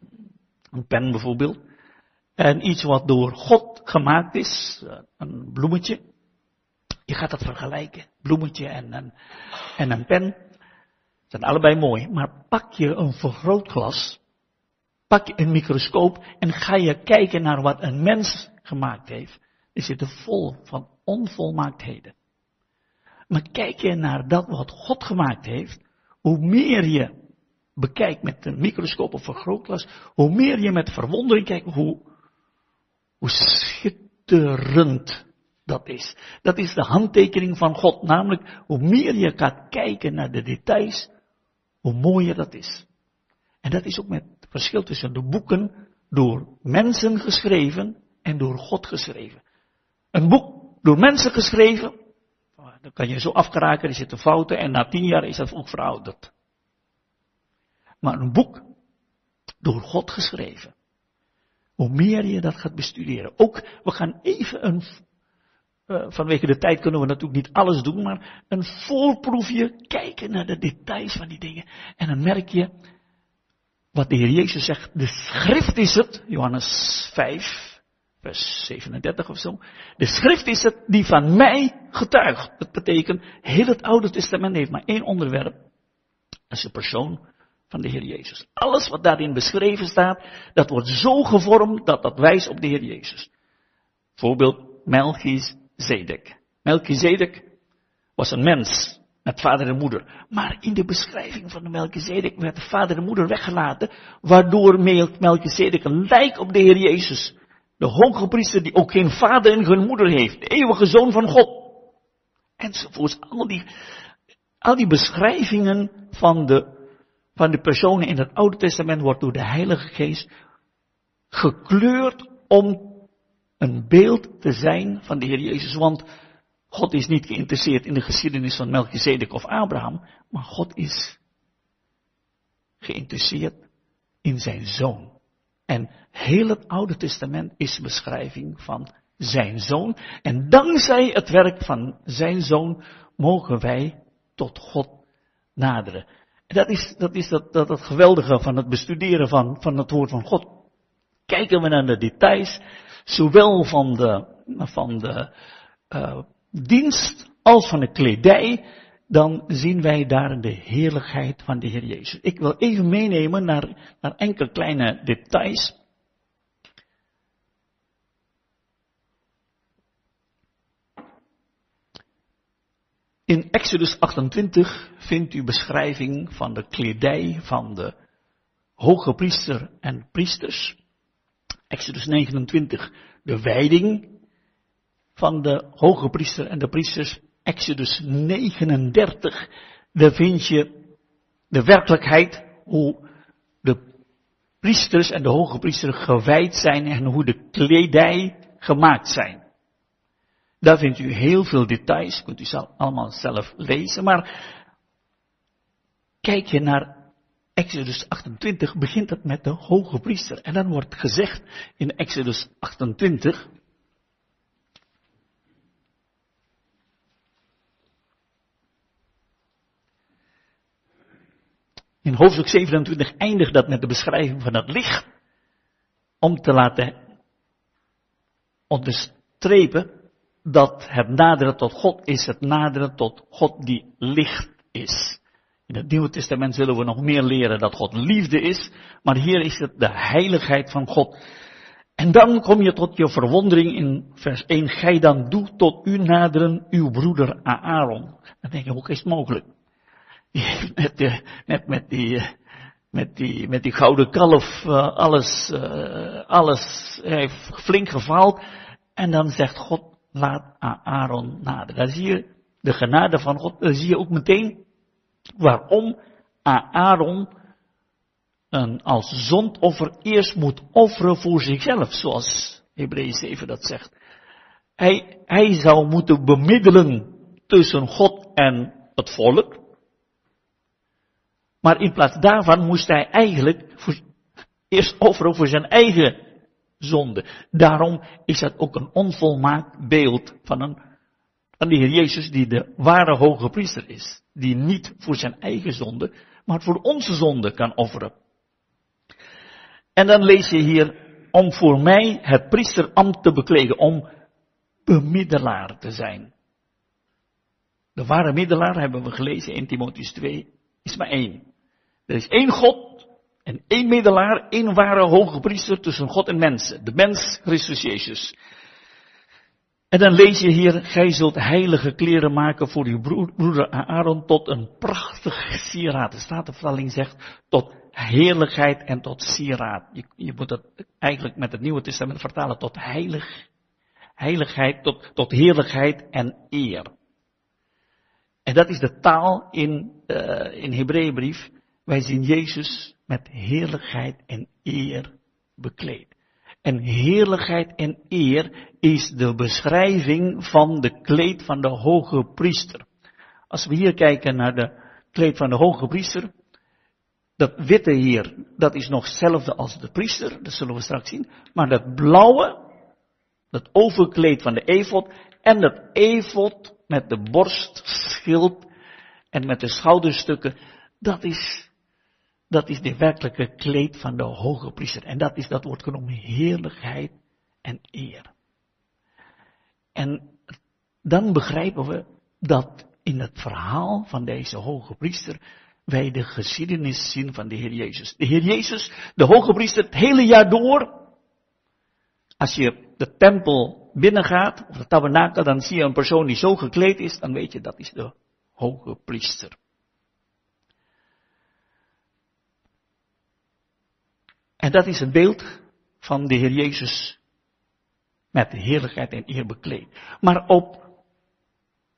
een pen bijvoorbeeld, en iets wat door God gemaakt is, een bloemetje, je gaat dat vergelijken, bloemetje en een, en een pen, zijn allebei mooi, maar pak je een vergrootglas, pak je een microscoop en ga je kijken naar wat een mens gemaakt heeft. Die zitten vol van onvolmaaktheden. Maar kijk je naar dat wat God gemaakt heeft, hoe meer je bekijkt met een microscoop of vergrootglas, hoe meer je met verwondering kijkt, hoe, hoe schitterend dat is. Dat is de handtekening van God. Namelijk, hoe meer je gaat kijken naar de details, hoe mooier dat is. En dat is ook met het verschil tussen de boeken door mensen geschreven en door God geschreven. Een boek door mensen geschreven, dan kan je zo afgeraken, er zitten fouten en na tien jaar is dat ook verouderd. Maar een boek door God geschreven. Hoe meer je dat gaat bestuderen. Ook, we gaan even een, uh, vanwege de tijd kunnen we natuurlijk niet alles doen, maar een voorproefje kijken naar de details van die dingen. En dan merk je, wat de Heer Jezus zegt, de schrift is het, Johannes 5, vers 37 of zo. De schrift is het die van mij getuigt. Dat betekent, heel het Oude Testament heeft maar één onderwerp. Dat is de persoon van de Heer Jezus. Alles wat daarin beschreven staat, dat wordt zo gevormd dat dat wijst op de Heer Jezus. Voorbeeld Melchizedek. Melchizedek was een mens met vader en moeder. Maar in de beschrijving van de Melchizedek werd de vader en moeder weggelaten, waardoor Melchizedek een lijk op de Heer Jezus. De hoge priester die ook geen vader en geen moeder heeft. De eeuwige zoon van God. Enzovoorts. Al die, al die beschrijvingen van de van de personen in het Oude Testament wordt door de Heilige Geest gekleurd om een beeld te zijn van de Heer Jezus. Want God is niet geïnteresseerd in de geschiedenis van Melchizedek of Abraham, maar God is geïnteresseerd in zijn zoon. En heel het Oude Testament is beschrijving van zijn zoon. En dankzij het werk van zijn zoon mogen wij tot God naderen. En dat is, dat, is dat, dat, dat geweldige van het bestuderen van, van het woord van God. Kijken we naar de details, zowel van de, van de uh, dienst als van de kledij, dan zien wij daar de heerlijkheid van de Heer Jezus. Ik wil even meenemen naar, naar enkele kleine details. In Exodus 28 vindt u beschrijving van de kledij van de hoge priester en priesters. Exodus 29 de wijding van de hoge priester en de priesters. Exodus 39, daar vind je de werkelijkheid hoe de priesters en de hoge priester gewijd zijn en hoe de kledij gemaakt zijn. Daar vindt u heel veel details, kunt u allemaal zelf lezen, maar kijk je naar Exodus 28, begint het met de hoge priester. En dan wordt gezegd in Exodus 28, In hoofdstuk 27 eindigt dat met de beschrijving van het licht. Om te laten onderstrepen dat het naderen tot God is het naderen tot God die licht is. In het Nieuwe Testament zullen we nog meer leren dat God liefde is, maar hier is het de heiligheid van God. En dan kom je tot je verwondering in vers 1. Gij dan doet tot u naderen uw broeder Aaron. Dan denk je, hoe is het mogelijk? Net, uh, net met die, uh, met die, met die gouden kalf, uh, alles, alles heeft flink gefaald. En dan zegt God, laat Aaron naderen. Daar zie je de genade van God. Zie je ook meteen waarom Aaron een als zondoffer eerst moet offeren voor zichzelf, zoals Hebreeën 7 dat zegt. Hij, hij zou moeten bemiddelen tussen God en het volk. Maar in plaats daarvan moest hij eigenlijk eerst offeren voor zijn eigen zonde. Daarom is dat ook een onvolmaakt beeld van, een, van de Heer Jezus die de ware hoge priester is. Die niet voor zijn eigen zonde, maar voor onze zonde kan offeren. En dan lees je hier, om voor mij het priesterambt te bekleden, om bemiddelaar te zijn. De ware middelaar, hebben we gelezen in Timotheus 2, is maar één. Er is één God en één middelaar, één ware hoge priester tussen God en mensen. De mens Christus Jezus. En dan lees je hier, gij zult heilige kleren maken voor uw broeder Aaron tot een prachtig sieraad. De Statenvertaling zegt tot heerlijkheid en tot sieraad. Je, je moet het eigenlijk met het Nieuwe Testament vertalen tot heilig, heiligheid, tot, tot heerlijkheid en eer. En dat is de taal in, uh, in Hebreeënbrief wij zien Jezus met heerlijkheid en eer bekleed. En heerlijkheid en eer is de beschrijving van de kleed van de hoge priester. Als we hier kijken naar de kleed van de hoge priester, dat witte hier, dat is nog hetzelfde als de priester, dat zullen we straks zien. Maar dat blauwe, dat overkleed van de efot en dat efot met de borstschild en met de schouderstukken, dat is dat is de werkelijke kleed van de hoge priester. En dat is, dat wordt genoemd heerlijkheid en eer. En dan begrijpen we dat in het verhaal van deze hoge priester wij de geschiedenis zien van de Heer Jezus. De Heer Jezus, de hoge priester, het hele jaar door. Als je de tempel binnengaat, of de tabernakel, dan zie je een persoon die zo gekleed is, dan weet je dat is de hoge priester. En dat is het beeld van de Heer Jezus met heerlijkheid en eer bekleed. Maar op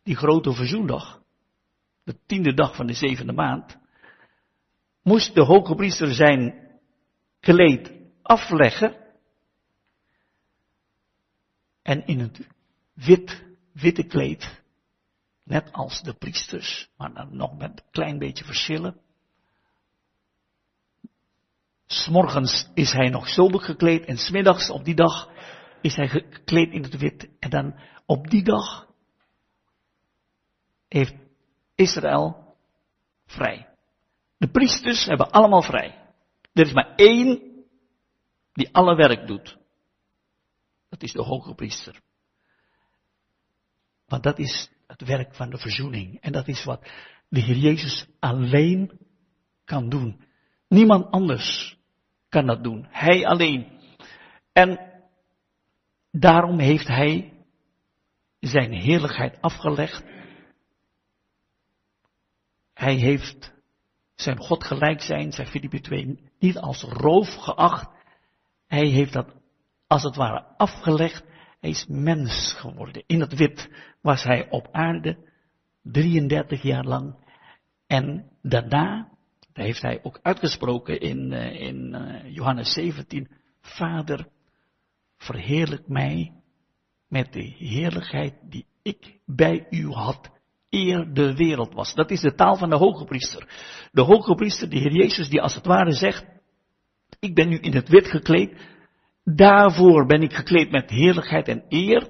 die grote verzoendag, de tiende dag van de zevende maand, moest de hoge priester zijn kleed afleggen en in het wit, witte kleed, net als de priesters, maar dan nog met een klein beetje verschillen. S'morgens is hij nog sober gekleed en smiddags op die dag is hij gekleed in het wit. En dan op die dag heeft Israël vrij. De priesters hebben allemaal vrij. Er is maar één die alle werk doet. Dat is de hoge priester. Want dat is het werk van de verzoening. En dat is wat de Heer Jezus alleen kan doen. Niemand anders kan dat doen. Hij alleen. En daarom heeft hij zijn heerlijkheid afgelegd. Hij heeft zijn God gelijk zijn, zei Filippi 2, niet als roof geacht. Hij heeft dat als het ware afgelegd. Hij is mens geworden. In het wit was hij op aarde 33 jaar lang. En daarna, daar heeft hij ook uitgesproken in, eh, in eh, Johannes 17, Vader, verheerlijk mij met de heerlijkheid die ik bij u had eer de wereld was. Dat is de taal van de hoge priester. De hoge priester, de Heer Jezus, die als het ware zegt, ik ben nu in het wit gekleed, daarvoor ben ik gekleed met heerlijkheid en eer,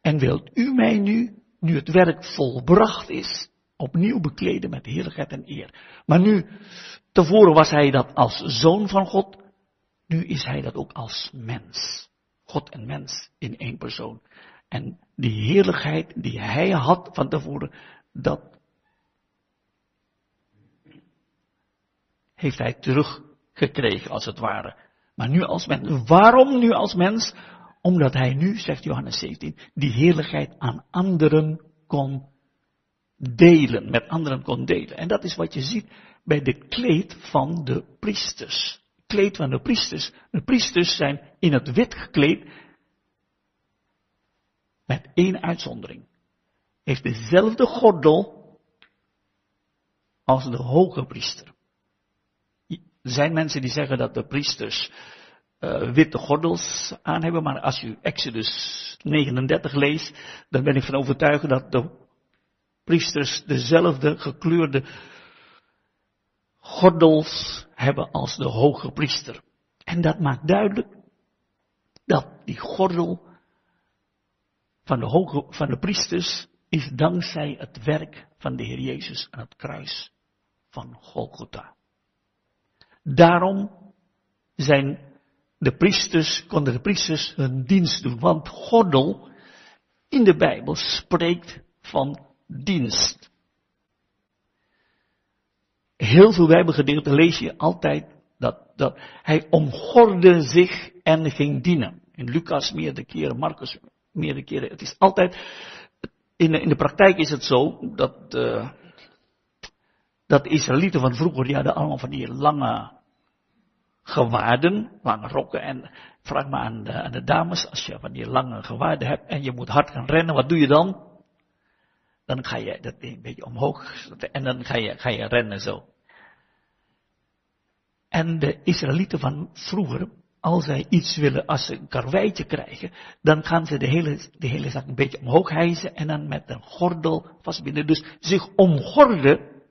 en wilt u mij nu, nu het werk volbracht is, opnieuw bekleden met heerlijkheid en eer. Maar nu, tevoren was hij dat als zoon van God, nu is hij dat ook als mens. God en mens in één persoon. En die heerlijkheid die hij had van tevoren, dat heeft hij teruggekregen als het ware. Maar nu als mens. Waarom nu als mens? Omdat hij nu, zegt Johannes 17, die heerlijkheid aan anderen kon delen, met anderen kon delen. En dat is wat je ziet bij de kleed van de priesters. Kleed van de priesters. De priesters zijn in het wit gekleed met één uitzondering. Heeft dezelfde gordel als de hoge priester. Er zijn mensen die zeggen dat de priesters uh, witte gordels aan hebben, maar als u Exodus 39 leest, dan ben ik van overtuigd dat de priesters dezelfde gekleurde gordels hebben als de hoge priester. En dat maakt duidelijk dat die gordel van de, hoge, van de priesters is dankzij het werk van de Heer Jezus aan het kruis van Golgotha. Daarom zijn de priesters, konden de priesters hun dienst doen, want gordel in de Bijbel spreekt van dienst. Heel veel Bijbelgedeelten lees je altijd dat, dat hij omgorde zich en ging dienen. In Lucas meerdere keren, Marcus meerdere keren. Het is altijd, in de, in de praktijk is het zo dat, uh, dat de Israëlieten van vroeger, die hadden allemaal van die lange gewaarden, lange rokken. En vraag maar aan de, aan de dames, als je van die lange gewaarden hebt en je moet hard gaan rennen, wat doe je dan? Dan ga je dat een beetje omhoog en dan ga je, ga je rennen zo. En de Israëlieten van vroeger, als zij iets willen, als ze een karweitje krijgen, dan gaan ze de hele, de hele zaak een beetje omhoog hijzen en dan met een gordel vastbinden. Dus zich omgorden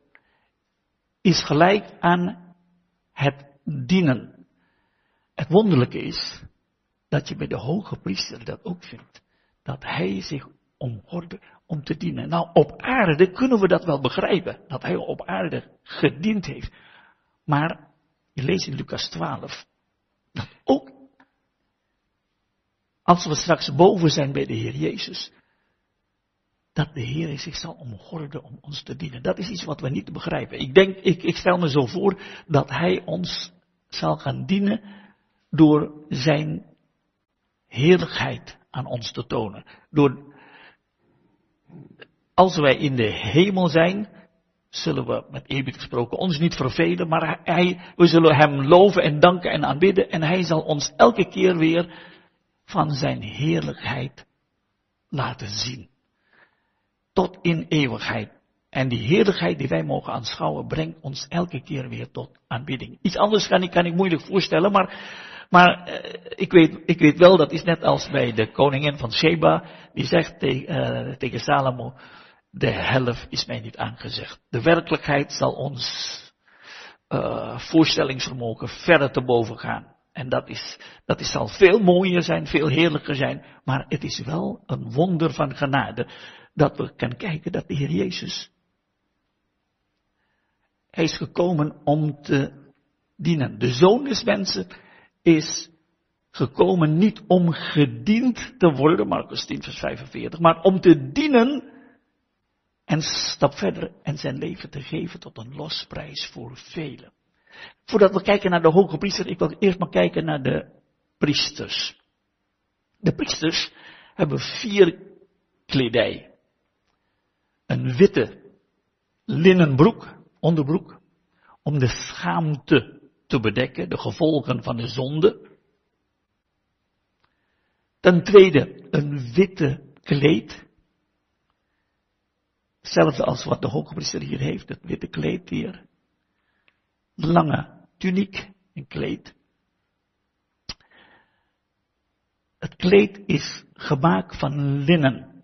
is gelijk aan het dienen. Het wonderlijke is dat je bij de hoge priester dat ook vindt. Dat hij zich omgorde om te dienen. Nou, op aarde kunnen we dat wel begrijpen. Dat hij op aarde gediend heeft. Maar je leest in Lucas 12 dat ook als we straks boven zijn bij de Heer Jezus, dat de Heer zich zal omgorden om ons te dienen. Dat is iets wat we niet begrijpen. Ik denk, ik, ik stel me zo voor dat Hij ons zal gaan dienen door Zijn heerlijkheid aan ons te tonen. Door, als wij in de hemel zijn, zullen we met eerbied gesproken ons niet vervelen, maar hij, we zullen hem loven en danken en aanbidden en hij zal ons elke keer weer van zijn heerlijkheid laten zien. Tot in eeuwigheid. En die heerlijkheid die wij mogen aanschouwen, brengt ons elke keer weer tot aanbidding. Iets anders kan ik moeilijk voorstellen, maar, maar uh, ik, weet, ik weet wel, dat is net als bij de koningin van Sheba, die zegt tegen, uh, tegen Salomo, de helft is mij niet aangezegd. De werkelijkheid zal ons uh, voorstellingsvermogen verder te boven gaan. En dat is, dat is, zal veel mooier zijn, veel heerlijker zijn, maar het is wel een wonder van genade dat we kunnen kijken dat de Heer Jezus hij is gekomen om te dienen. De zoon des mensen is gekomen niet om gediend te worden, Marcus 10 vers 45, maar om te dienen en stap verder en zijn leven te geven tot een losprijs voor velen. Voordat we kijken naar de hoge priester, ik wil eerst maar kijken naar de priesters. De priesters hebben vier kledij. Een witte linnen broek, onderbroek, om de schaamte te bedekken, de gevolgen van de zonde. Ten tweede, een witte kleed. Hetzelfde als wat de hoogpriester hier heeft, het witte kleed hier. Lange tuniek, een kleed. Het kleed is gemaakt van linnen.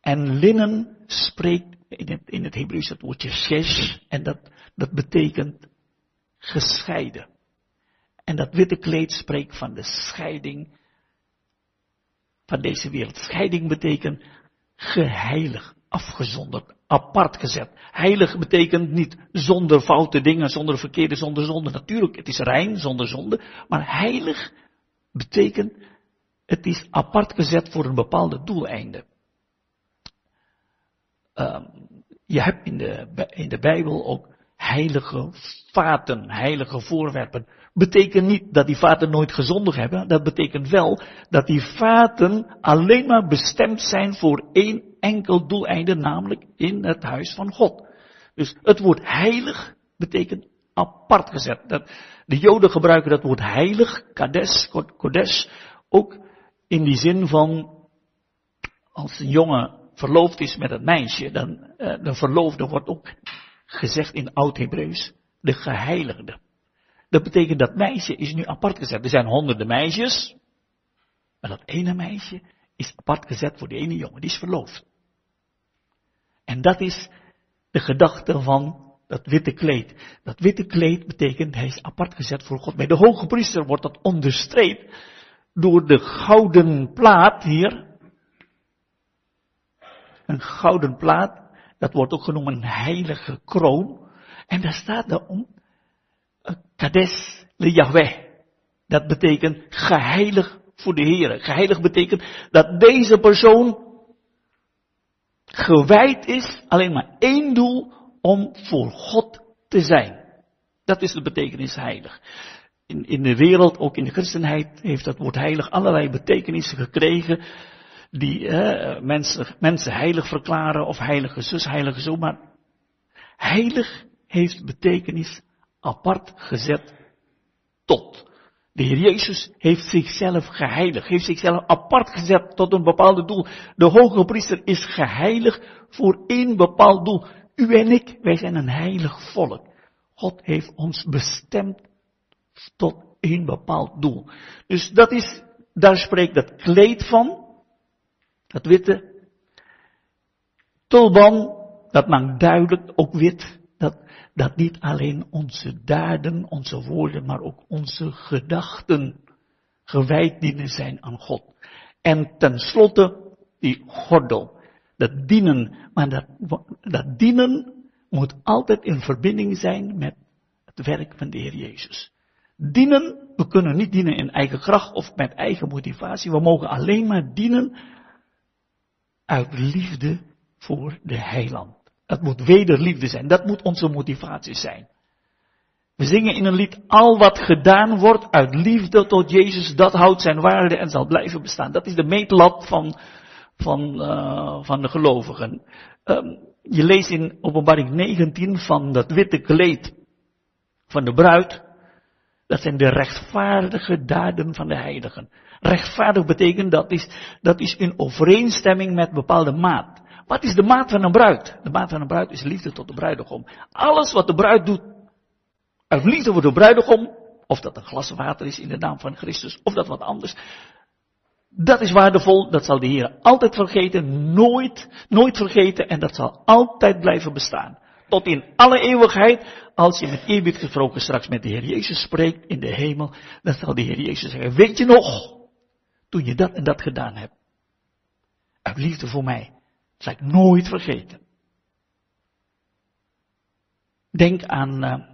En linnen spreekt in het, in het Hebreeuws het woordje shesh, en dat, dat betekent gescheiden. En dat witte kleed spreekt van de scheiding van deze wereld. Scheiding betekent geheiligd, afgezonderd, apart gezet. Heilig betekent niet zonder foute dingen, zonder verkeerde, zonder zonde. Natuurlijk, het is rein, zonder zonde. Maar heilig betekent, het is apart gezet voor een bepaalde doeleinde. Um, je hebt in de, in de Bijbel ook heilige vaten, heilige voorwerpen. Betekent niet dat die vaten nooit gezondig hebben. Dat betekent wel dat die vaten alleen maar bestemd zijn voor één enkel doeleinde, namelijk in het huis van God. Dus het woord heilig betekent apart gezet. Dat, de Joden gebruiken dat woord heilig, kades, kodesh, ook in die zin van als een jongen verloofd is met een meisje, dan uh, de verloofde wordt ook gezegd in Oud-Hebreeuws, de geheiligde. Dat betekent dat meisje is nu apart gezet. Er zijn honderden meisjes, maar dat ene meisje is apart gezet voor die ene jongen, die is verloofd. En dat is de gedachte van dat witte kleed. Dat witte kleed betekent hij is apart gezet voor God. Bij de hoge priester wordt dat onderstreept door de gouden plaat hier een gouden plaat, dat wordt ook genoemd een heilige kroon. En daar staat daarom, Kades le Yahweh. Dat betekent geheilig voor de Heer. Geheilig betekent dat deze persoon gewijd is, alleen maar één doel, om voor God te zijn. Dat is de betekenis heilig. In, in de wereld, ook in de christenheid, heeft dat woord heilig allerlei betekenissen gekregen die eh, mensen, mensen heilig verklaren of heilige zus, heilige zo, maar heilig heeft betekenis apart gezet tot. De Heer Jezus heeft zichzelf geheiligd, heeft zichzelf apart gezet tot een bepaald doel. De hoge priester is geheiligd voor één bepaald doel. U en ik, wij zijn een heilig volk. God heeft ons bestemd tot één bepaald doel. Dus dat is, daar spreekt dat kleed van. Dat witte. Tulban, dat maakt duidelijk, ook wit, dat, dat niet alleen onze daden, onze woorden, maar ook onze gedachten gewijd dienen zijn aan God. En tenslotte die gordel. Dat dienen, maar dat, dat dienen moet altijd in verbinding zijn met het werk van de Heer Jezus. Dienen, we kunnen niet dienen in eigen kracht of met eigen motivatie. We mogen alleen maar dienen uit liefde voor de heiland. Het moet wederliefde zijn. Dat moet onze motivatie zijn. We zingen in een lied, al wat gedaan wordt uit liefde tot Jezus, dat houdt zijn waarde en zal blijven bestaan. Dat is de meetlat van, van, uh, van de gelovigen. Um, je leest in openbaring 19 van dat witte kleed van de bruid. Dat zijn de rechtvaardige daden van de heiligen. Rechtvaardig betekent dat is, dat is in overeenstemming met bepaalde maat. Wat is de maat van een bruid? De maat van een bruid is liefde tot de bruidegom. Alles wat de bruid doet, uit liefde voor de bruidegom, of dat een glas water is in de naam van Christus, of dat wat anders. Dat is waardevol, dat zal de Heer altijd vergeten, nooit, nooit vergeten en dat zal altijd blijven bestaan. Tot in alle eeuwigheid, als je met eeuwig gesproken straks met de Heer Jezus spreekt in de hemel, dan zal de Heer Jezus zeggen, weet je nog, toen je dat en dat gedaan hebt. Uit liefde voor mij. Dat zal ik nooit vergeten. Denk aan, uh,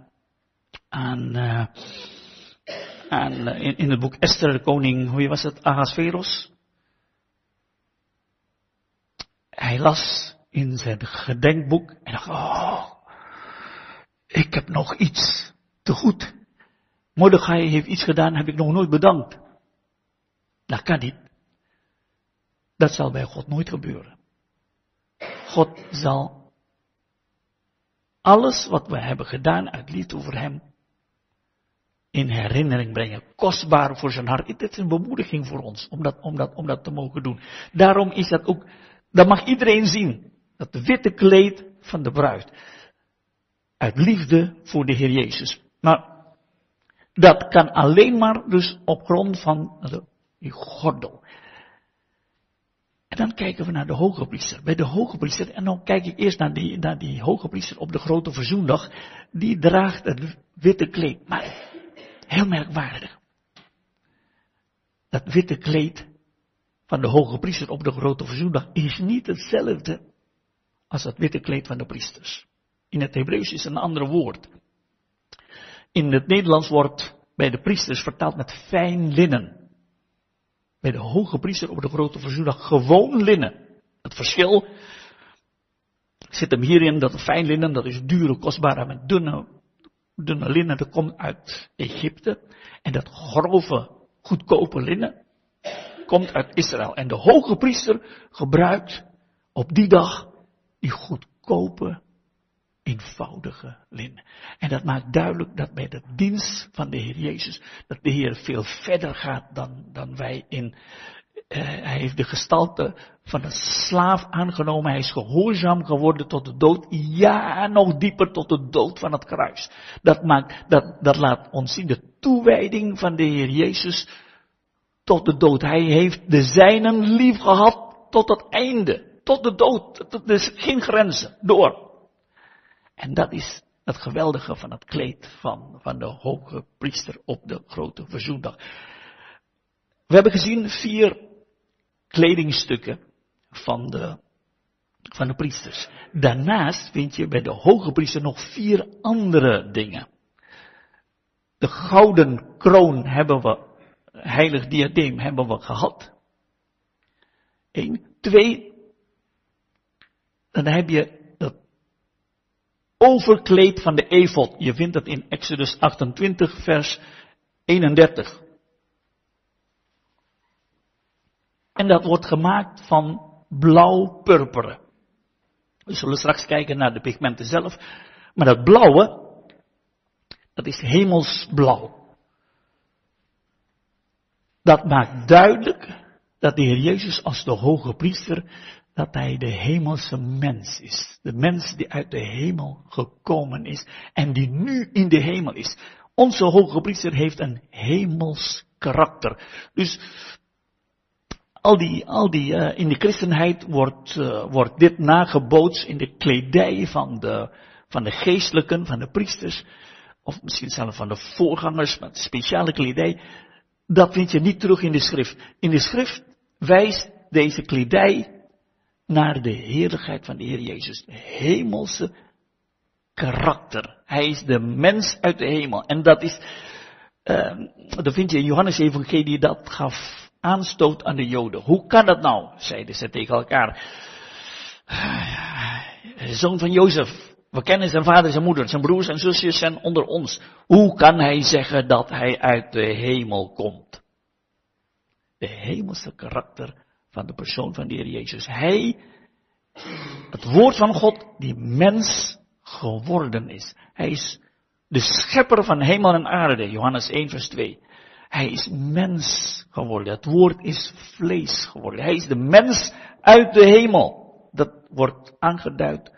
aan, uh, aan in, in, het boek Esther, de koning, hoe was het, Ahasveros? Hij las in zijn gedenkboek en dacht, oh, ik heb nog iets te goed. Mordechai heeft iets gedaan, heb ik nog nooit bedankt. Dat kan niet. Dat zal bij God nooit gebeuren. God zal alles wat we hebben gedaan uit liefde voor Hem in herinnering brengen. Kostbaar voor zijn hart. Het is een bemoediging voor ons om dat te mogen doen. Daarom is dat ook, dat mag iedereen zien. Dat witte kleed van de bruid. Uit liefde voor de Heer Jezus. Maar dat kan alleen maar dus op grond van die gordel. En dan kijken we naar de hoge priester. Bij de hoge priester, en dan kijk ik eerst naar die, naar die hoge priester op de grote verzoendag. Die draagt het witte kleed. Maar heel merkwaardig. Dat witte kleed van de hoge priester op de grote verzoendag is niet hetzelfde als het witte kleed van de priesters. In het Hebreeuws is een ander woord. In het Nederlands wordt bij de priesters vertaald met fijn linnen. Bij de hoge priester op de grote verzoendag gewoon linnen. Het verschil zit hem hierin dat fijn linnen, dat is dure, kostbare, met dunne, dunne linnen, dat komt uit Egypte. En dat grove, goedkope linnen komt uit Israël. En de hoge priester gebruikt op die dag die goedkope, eenvoudige linnen. En dat maakt duidelijk dat bij de dienst van de Heer Jezus, dat de Heer veel verder gaat dan, dan wij in, uh, hij heeft de gestalte van een slaaf aangenomen. Hij is gehoorzaam geworden tot de dood. Ja, nog dieper tot de dood van het kruis. Dat maakt, dat, dat laat ons zien de toewijding van de Heer Jezus tot de dood. Hij heeft de zijnen lief gehad tot het einde. Tot de dood. Er is geen grenzen. Door. En dat is het geweldige van het kleed van, van de hoge priester op de grote verzoendag. We hebben gezien vier kledingstukken van de, van de priesters. Daarnaast vind je bij de hoge priester nog vier andere dingen. De gouden kroon hebben we, heilig diadeem hebben we gehad. Eén. Twee, dan heb je dat overkleed van de efot. Je vindt dat in Exodus 28 vers 31. En dat wordt gemaakt van blauw-purperen. We zullen straks kijken naar de pigmenten zelf. Maar dat blauwe, dat is hemelsblauw. Dat maakt duidelijk dat de Heer Jezus als de hoge priester, dat hij de hemelse mens is. De mens die uit de hemel gekomen is en die nu in de hemel is. Onze hoge priester heeft een hemels karakter. Dus al die, al die, uh, in de christenheid wordt, uh, wordt dit nagebootst in de kledij van de, van de geestelijken, van de priesters, of misschien zelfs van de voorgangers met speciale kledij. Dat vind je niet terug in de schrift. In de schrift wijst deze kledij naar de heerlijkheid van de Heer Jezus. Hemelse karakter. Hij is de mens uit de hemel. En dat is, uh, dat vind je in Johannes Evangelie, dat gaf aanstoot aan de Joden. Hoe kan dat nou? zeiden ze tegen elkaar. Zoon van Jozef, we kennen zijn vader zijn moeder, zijn broers en zusjes zijn onder ons. Hoe kan hij zeggen dat hij uit de hemel komt? De hemelse karakter van de persoon van de Heer Jezus. Hij, het woord van God, die mens geworden is. Hij is de schepper van hemel en aarde, Johannes 1 vers 2. Hij is mens geworden. Het woord is vlees geworden. Hij is de mens uit de hemel. dat wordt aangeduid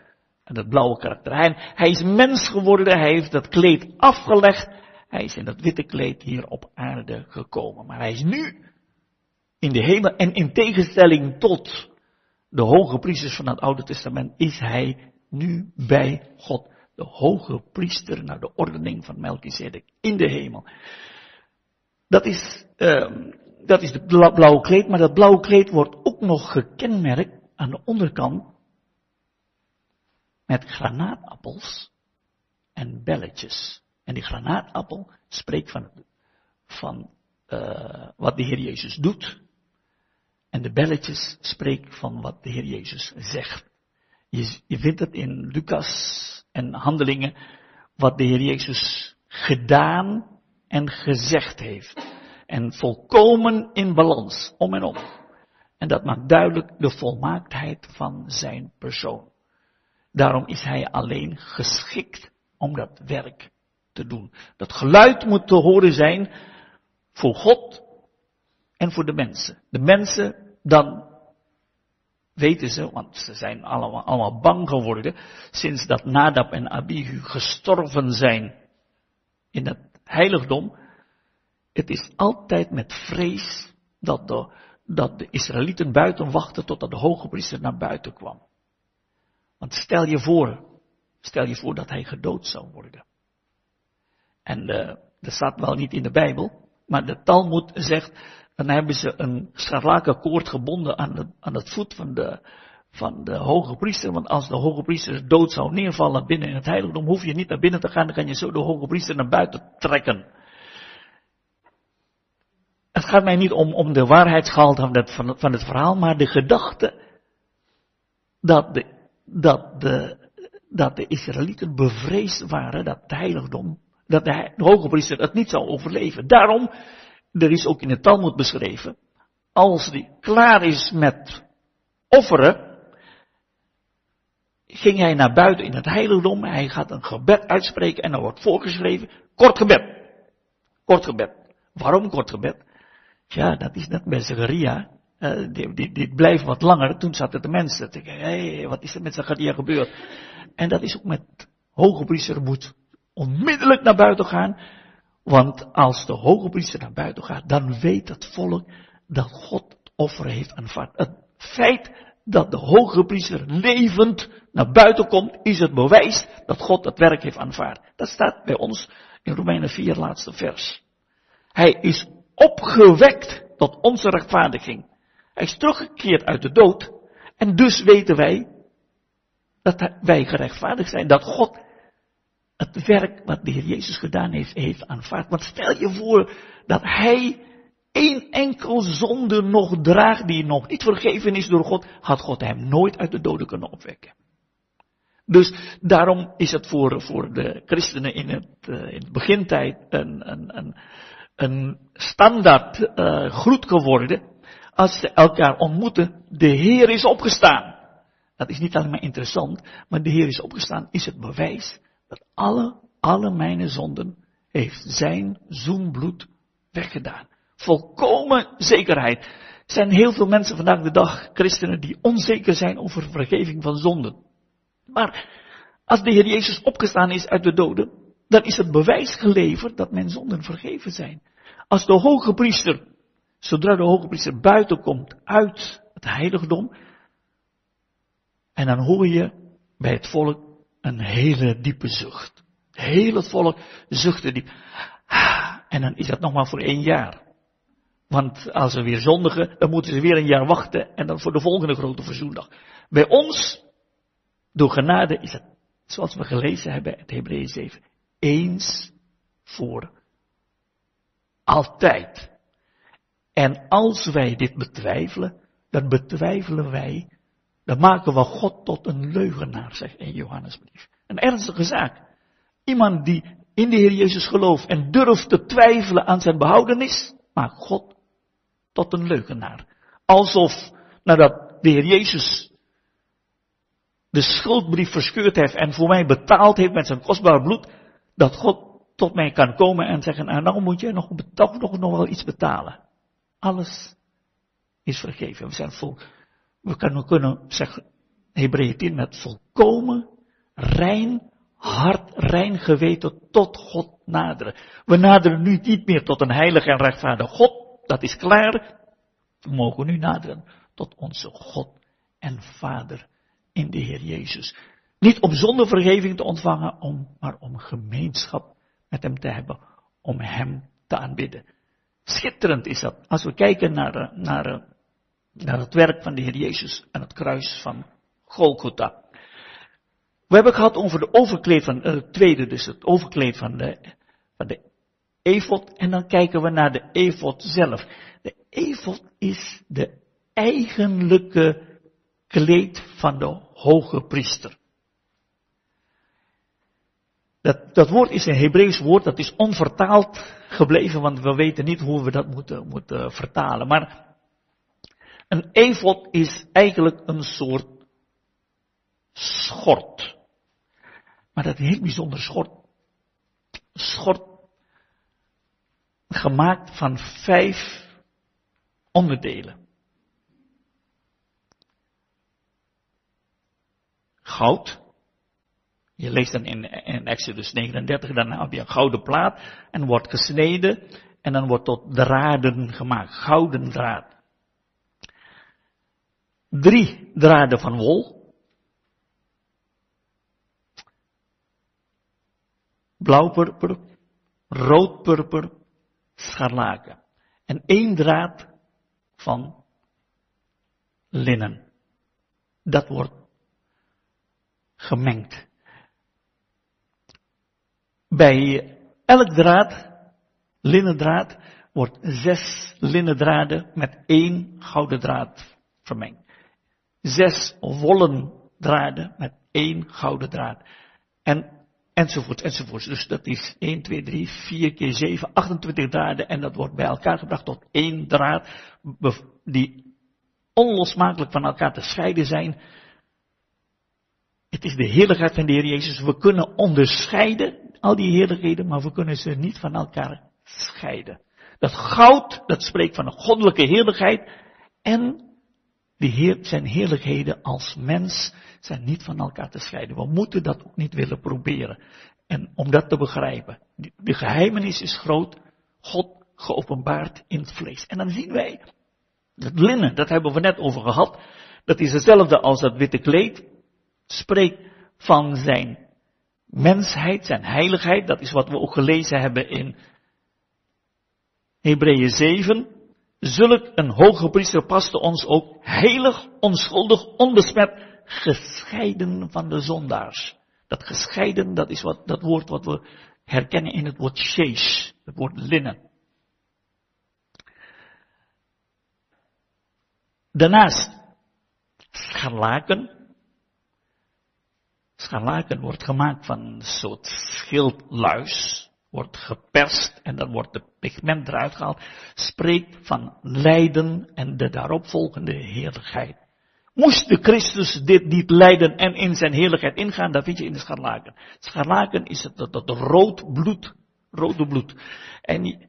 en dat blauwe karakter. Hij is mens geworden, hij heeft dat kleed afgelegd, hij is in dat witte kleed hier op aarde gekomen. Maar hij is nu in de hemel en in tegenstelling tot de hoge priesters van het Oude Testament is hij nu bij God. De hoge priester naar de ordening van Melchizedek in de hemel. Dat is, uh, dat is het blauwe kleed, maar dat blauwe kleed wordt ook nog gekenmerkt aan de onderkant met granaatappels en belletjes. En die granaatappel spreekt van, van uh, wat de Heer Jezus doet. En de belletjes spreekt van wat de Heer Jezus zegt. Je, je vindt het in Lucas en Handelingen wat de Heer Jezus gedaan en gezegd heeft. En volkomen in balans, om en om. En dat maakt duidelijk de volmaaktheid van zijn persoon. Daarom is hij alleen geschikt om dat werk te doen. Dat geluid moet te horen zijn voor God en voor de mensen. De mensen, dan weten ze, want ze zijn allemaal, allemaal bang geworden, sinds dat Nadab en Abihu gestorven zijn in het heiligdom. Het is altijd met vrees dat de, dat de Israëlieten buiten wachten totdat de hoge priester naar buiten kwam. Want stel je voor, stel je voor dat hij gedood zou worden. En uh, dat staat wel niet in de Bijbel, maar de Talmud zegt, dan hebben ze een scharlakenkoord gebonden aan, de, aan het voet van de, van de hoge priester. Want als de hoge priester dood zou neervallen binnen in het heiligdom, hoef je niet naar binnen te gaan, dan kan je zo de hoge priester naar buiten trekken. Het gaat mij niet om, om de waarheidsgehalte van het, van, het verhaal, maar de gedachte dat de, dat de, dat de Israëlieten bevreesd waren dat het heiligdom dat de, hoge priester het niet zou overleven. Daarom, er is ook in het Talmud beschreven, als hij klaar is met offeren, ging hij naar buiten in het heiligdom, hij gaat een gebed uitspreken en dan wordt voorgeschreven, kort gebed. Kort gebed. Waarom kort gebed? Ja, dat is net die, die, die blijft wat langer. Toen zaten de mensen te kijken, hey, wat is er met Zacharia gebeurd? En dat is ook met hoge priester moet onmiddellijk naar buiten gaan. Want als de hoge priester naar buiten gaat, dan weet het volk dat God het offer heeft aanvaard. Het feit dat de hoge priester levend naar buiten komt, is het bewijs dat God het werk heeft aanvaard. Dat staat bij ons in Romeinen 4, laatste vers. Hij is opgewekt tot onze rechtvaardiging. Hij is teruggekeerd uit de dood. En dus weten wij dat wij gerechtvaardigd zijn. Dat God het werk wat de Heer Jezus gedaan heeft, heeft aanvaard. Want stel je voor dat Hij één enkel zonde nog draagt die nog niet vergeven is door God, had God hem nooit uit de doden kunnen opwekken. Dus daarom is het voor, voor de christenen in het, uh, in het begintijd een, een, een, een standaard uh, groet geworden. Als ze elkaar ontmoeten, de Heer is opgestaan. Dat is niet alleen maar interessant, maar de Heer is opgestaan is het bewijs dat alle, alle mijn zonden heeft zijn zoenbloed weggedaan. Volkomen zekerheid. Er zijn heel veel mensen vandaag de dag, christenen, die onzeker zijn over vergeving van zonden. Maar als de Heer Jezus opgestaan is uit de doden, dan is het bewijs geleverd dat mijn zonden vergeven zijn. Als de hoge priester, zodra de hoge priester buiten komt uit het heiligdom, en dan hoor je bij het volk een hele diepe zucht. Heel het volk zuchtte diep. En dan is dat nog maar voor één jaar. Want als ze weer zondigen, dan moeten ze weer een jaar wachten en dan voor de volgende grote verzoendag. Bij ons, door genade, is het, zoals we gelezen hebben, het Hebreeën 7, eens voor altijd. En als wij dit betwijfelen, dan betwijfelen wij dan maken we God tot een leugenaar, zegt in Johannesbrief. Een ernstige zaak. Iemand die in de Heer Jezus gelooft en durft te twijfelen aan zijn behoudenis, maakt God tot een leugenaar. Alsof nadat de Heer Jezus de schuldbrief verscheurd heeft en voor mij betaald heeft met zijn kostbaar bloed, dat God tot mij kan komen en zeggen, nou, nou moet je nog, nog, nog wel iets betalen. Alles is vergeven. We zijn vol we kunnen zeggen, Hebreeën 10, met volkomen, rein, hart, rein geweten tot God naderen. We naderen nu niet meer tot een heilig en rechtvaardig God, dat is klaar. We mogen nu naderen tot onze God en Vader in de Heer Jezus. Niet om zondevergeving te ontvangen, om, maar om gemeenschap met Hem te hebben, om Hem te aanbidden. Schitterend is dat. Als we kijken naar, naar, naar het werk van de Heer Jezus en het kruis van Golgotha. We hebben het gehad over de overkleed van eh, het tweede, dus het overkleed van de, van de efot. En dan kijken we naar de efot zelf. De efot is de eigenlijke kleed van de hoge priester. Dat, dat woord is een Hebreeuws woord, dat is onvertaald gebleven, want we weten niet hoe we dat moeten, moeten vertalen. Maar een efot is eigenlijk een soort schort. Maar dat is een bijzonder schort. Schort gemaakt van vijf onderdelen. Goud. Je leest dan in, in Exodus 39, dan heb je een gouden plaat en wordt gesneden en dan wordt tot draden gemaakt, gouden draad. Drie draden van wol, blauwpurper, roodpurper, scharlaken. En één draad van linnen. Dat wordt gemengd. Bij elk draad, linnen draad, wordt zes linnen draden met één gouden draad vermengd. Zes wollen draden met één gouden draad. En enzovoort, enzovoort. Dus dat is 1, 2, 3, 4 keer 7, 28 draden en dat wordt bij elkaar gebracht tot één draad die onlosmakelijk van elkaar te scheiden zijn. Het is de heerlijkheid van de Heer Jezus. We kunnen onderscheiden al die heerlijkheden, maar we kunnen ze niet van elkaar scheiden. Dat goud, dat spreekt van een goddelijke heerlijkheid en die heer, zijn heerlijkheden als mens zijn niet van elkaar te scheiden. We moeten dat ook niet willen proberen. En om dat te begrijpen. De geheimenis is groot. God geopenbaard in het vlees. En dan zien wij. Dat linnen, dat hebben we net over gehad. Dat is hetzelfde als dat witte kleed. Spreekt van zijn mensheid, zijn heiligheid. Dat is wat we ook gelezen hebben in Hebreeën 7. Zulk een hoge priester paste ons ook heilig, onschuldig, onbesmet gescheiden van de zondaars. Dat gescheiden, dat is wat, dat woord wat we herkennen in het woord sheesh, het woord linnen. Daarnaast, scharlaken. Scharlaken wordt gemaakt van een soort schildluis, wordt geperst en dan wordt de pigment eruit gehaald, spreekt van lijden en de daaropvolgende heerlijkheid. Moest de Christus dit niet lijden en in zijn heerlijkheid ingaan, dat vind je in de scharlaken. Scharlaken is het, dat, dat rood bloed, rode bloed. En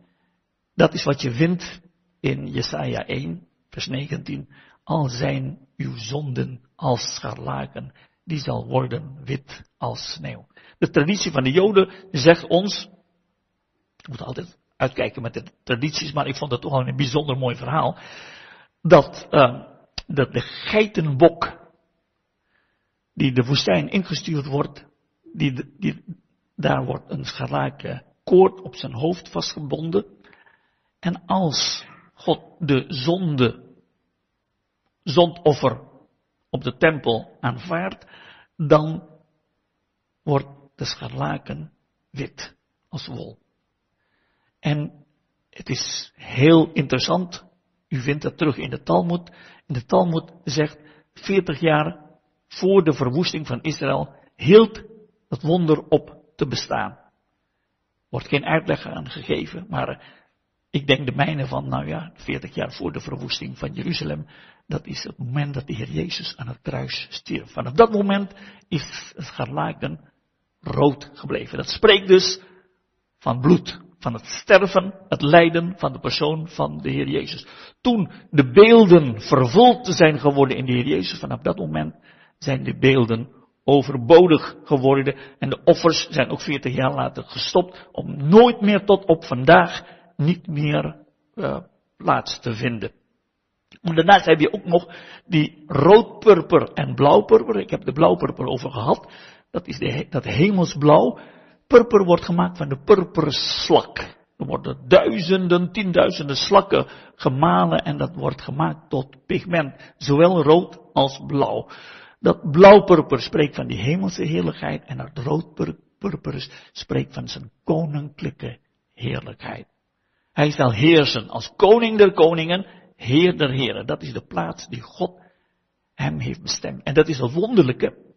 dat is wat je vindt in Jesaja 1, vers 19. Al zijn uw zonden als scharlaken, die zal worden wit als sneeuw. De traditie van de Joden zegt ons, ik moet altijd uitkijken met de tradities, maar ik vond het toch wel een bijzonder mooi verhaal, dat uh, dat de geitenbok die de woestijn ingestuurd wordt, die, die, daar wordt een scharlaken koord op zijn hoofd vastgebonden. En als God de zonde, zondoffer op de tempel aanvaardt, dan wordt de scharlaken wit als wol. En het is heel interessant, u vindt dat terug in de Talmud, in de Talmud zegt, 40 jaar voor de verwoesting van Israël hield het wonder op te bestaan. Wordt geen uitleg aan gegeven, maar ik denk de mijne van, nou ja, 40 jaar voor de verwoesting van Jeruzalem, dat is het moment dat de Heer Jezus aan het kruis stierf. Vanaf dat moment is het scharlaken rood gebleven. Dat spreekt dus van bloed van het sterven, het lijden van de persoon van de Heer Jezus. Toen de beelden vervuld zijn geworden in de Heer Jezus, vanaf dat moment zijn de beelden overbodig geworden en de offers zijn ook 40 jaar later gestopt om nooit meer tot op vandaag niet meer uh, plaats te vinden. En daarnaast heb je ook nog die roodpurper en blauwpurper. Ik heb de blauwpurper over gehad. Dat is de, dat hemelsblauw. Purper wordt gemaakt van de purperslak. Er worden duizenden, tienduizenden slakken gemalen en dat wordt gemaakt tot pigment. Zowel rood als blauw. Dat blauwpurper spreekt van die hemelse heerlijkheid en dat roodpurper spreekt van zijn koninklijke heerlijkheid. Hij zal heersen als koning der koningen, heer der heren. Dat is de plaats die God hem heeft bestemd. En dat is het wonderlijke.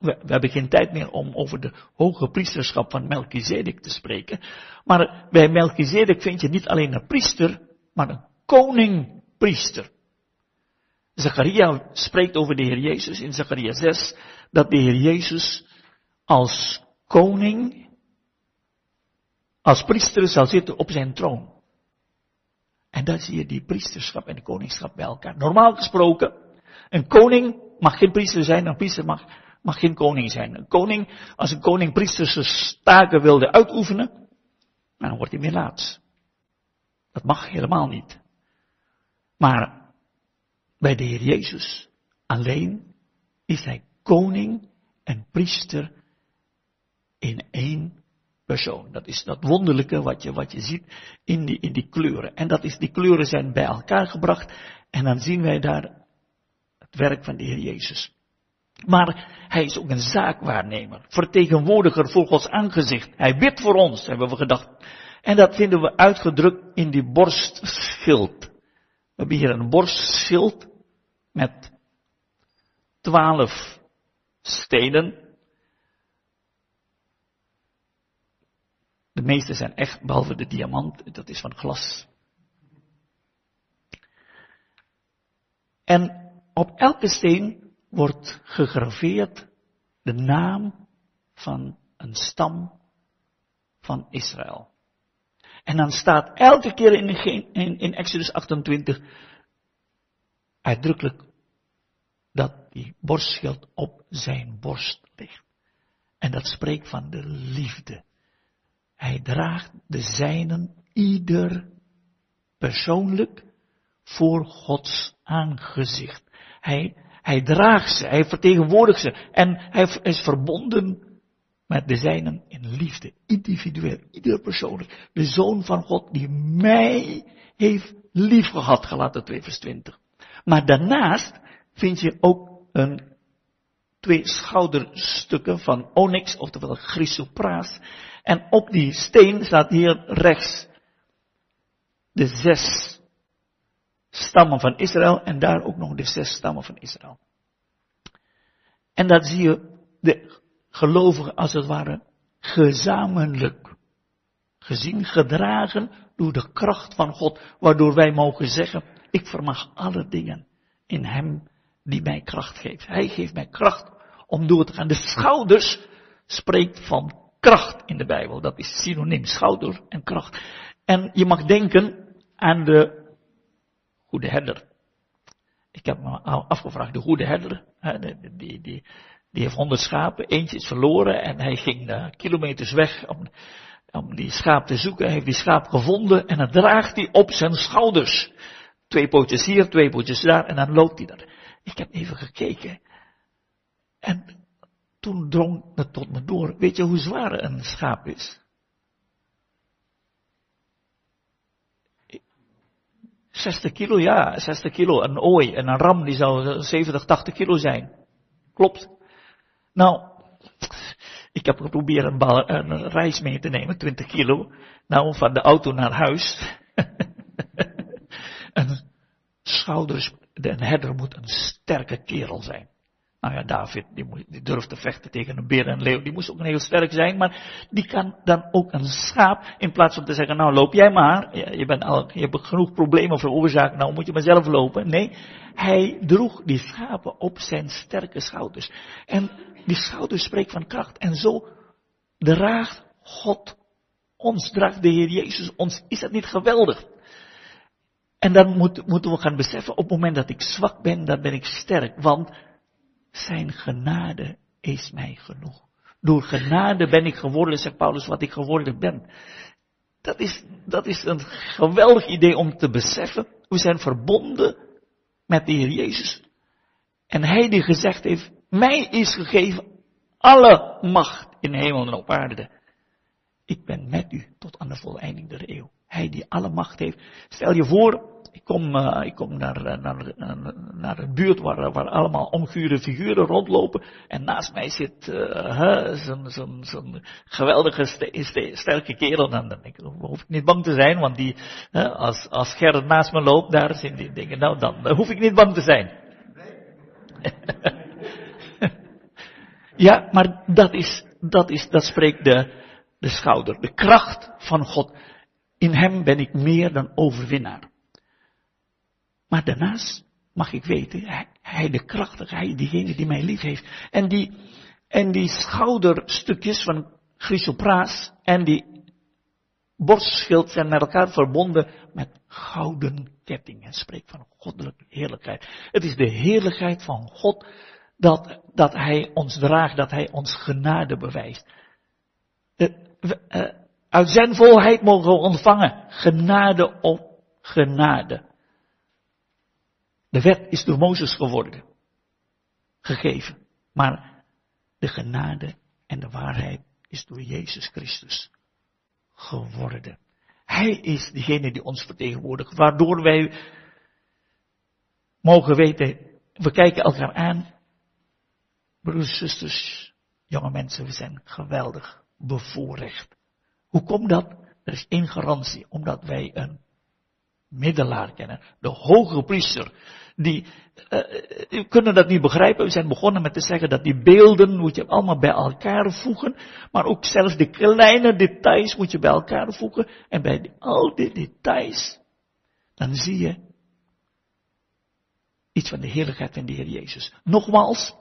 We, hebben geen tijd meer om over de hoge priesterschap van Melchizedek te spreken. Maar bij Melchizedek vind je niet alleen een priester, maar een koning-priester. Zacharia spreekt over de Heer Jezus in Zacharia 6, dat de Heer Jezus als koning, als priester zal zitten op zijn troon. En daar zie je die priesterschap en de koningschap bij elkaar. Normaal gesproken, een koning mag geen priester zijn, een priester mag, mag geen koning zijn. Een koning, als een koning priesterse taken wilde uitoefenen, dan wordt hij laat. Dat mag helemaal niet. Maar bij de Heer Jezus alleen is hij koning en priester in één persoon. Dat is dat wonderlijke wat je, wat je ziet in die, in die kleuren. En dat is, die kleuren zijn bij elkaar gebracht en dan zien wij daar het werk van de Heer Jezus. Maar hij is ook een zaakwaarnemer, vertegenwoordiger voor Gods aangezicht. Hij bidt voor ons, hebben we gedacht. En dat vinden we uitgedrukt in die borstschild. We hebben hier een borstschild met twaalf stenen. De meeste zijn echt, behalve de diamant, dat is van glas. En op elke steen wordt gegraveerd de naam van een stam van Israël. En dan staat elke keer in, in, Exodus 28 uitdrukkelijk dat die borstschild op zijn borst ligt. En dat spreekt van de liefde. Hij draagt de zijnen ieder persoonlijk voor Gods aangezicht. Hij, hij draagt ze, hij vertegenwoordigt ze en hij is verbonden met de zijnen in liefde, individueel, ieder persoonlijk. De Zoon van God die mij heeft liefgehad, gelaten 2 vers 20. Maar daarnaast vind je ook een, twee schouderstukken van onyx, oftewel chrysopraas. En op die steen staat hier rechts de zes stammen van Israël en daar ook nog de zes stammen van Israël. En dat zie je de gelovigen als het ware gezamenlijk gezien, gedragen door de kracht van God, waardoor wij mogen zeggen, ik vermag alle dingen in Hem die mij kracht geeft. Hij geeft mij kracht om door te gaan. De schouders spreekt van kracht in de Bijbel. Dat is synoniem, schouder en kracht. En je mag denken aan de goede herder. Ik heb me afgevraagd, de goede herder, die, die, die, die heeft honderd schapen, eentje is verloren en hij ging kilometers weg om, om die schaap te zoeken. Hij heeft die schaap gevonden en dat draagt hij op zijn schouders. Twee pootjes hier, twee pootjes daar en dan loopt hij daar. Ik heb even gekeken. En toen drong het tot me door. Weet je hoe zwaar een schaap is? 60 kilo, ja, 60 kilo. Een ooi en een ram die zou 70, 80 kilo zijn. Klopt. Nou, ik heb geprobeerd een, bal, een reis mee te nemen, 20 kilo. Nou, van de auto naar huis. *laughs* een schouders, de herder moet een sterke kerel zijn. Nou ja, David, die, die durft te vechten tegen een beer en een leeuw, die moest ook heel sterk zijn, maar die kan dan ook een schaap, in plaats van te zeggen, nou loop jij maar, je, bent al, je hebt genoeg problemen veroorzaakt, nou moet je maar zelf lopen. Nee, hij droeg die schapen op zijn sterke schouders. En die schouders spreekt van kracht. En zo draagt God ons, draagt de Heer Jezus ons. Is dat niet geweldig? En dan moet, moeten we gaan beseffen, op het moment dat ik zwak ben, dan ben ik sterk. Want zijn genade is mij genoeg. Door genade ben ik geworden, zegt Paulus, wat ik geworden ben. Dat is, dat is een geweldig idee om te beseffen. We zijn verbonden met de Heer Jezus. En Hij die gezegd heeft, mij is gegeven alle macht in hemel en op aarde. Ik ben met u tot aan de voleinding der eeuw. Hij die alle macht heeft. Stel je voor, ik kom, uh, ik kom naar, eh, naar, naar, naar een buurt waar, waar allemaal omgure figuren rondlopen. En naast mij zit uh, zo'n zo zo geweldige, sterke kerel. Dan denk ik, hoef ik niet bang te zijn, want die, uh, als, als Gerrit naast me loopt, daar zijn die dingen. Nou, dan, dan hoef ik niet bang te zijn. *laughs* ja, maar dat is, dat is, dat spreekt de, de schouder. De kracht van God. In hem ben ik meer dan overwinnaar. Maar daarnaast mag ik weten, hij, hij de krachtige, hij diegene die mij lief heeft. En die, en die schouderstukjes van chrysopraas en die borstschild zijn met elkaar verbonden met gouden kettingen. Spreek van goddelijke heerlijkheid. Het is de heerlijkheid van God dat, dat Hij ons draagt, dat Hij ons genade bewijst. Uh, uit zijn volheid mogen we ontvangen. Genade op genade. De wet is door Mozes geworden. Gegeven. Maar de genade en de waarheid is door Jezus Christus geworden. Hij is degene die ons vertegenwoordigt, waardoor wij mogen weten, we kijken elkaar aan. Broers, zusters, jonge mensen, we zijn geweldig bevoorrecht. Hoe komt dat? Er is één garantie, omdat wij een middelaar kennen. De hoge priester. Die, uh, kunnen dat niet begrijpen. We zijn begonnen met te zeggen dat die beelden moet je allemaal bij elkaar voegen. Maar ook zelfs de kleine details moet je bij elkaar voegen. En bij al die details, dan zie je iets van de heerlijkheid van de Heer Jezus. Nogmaals,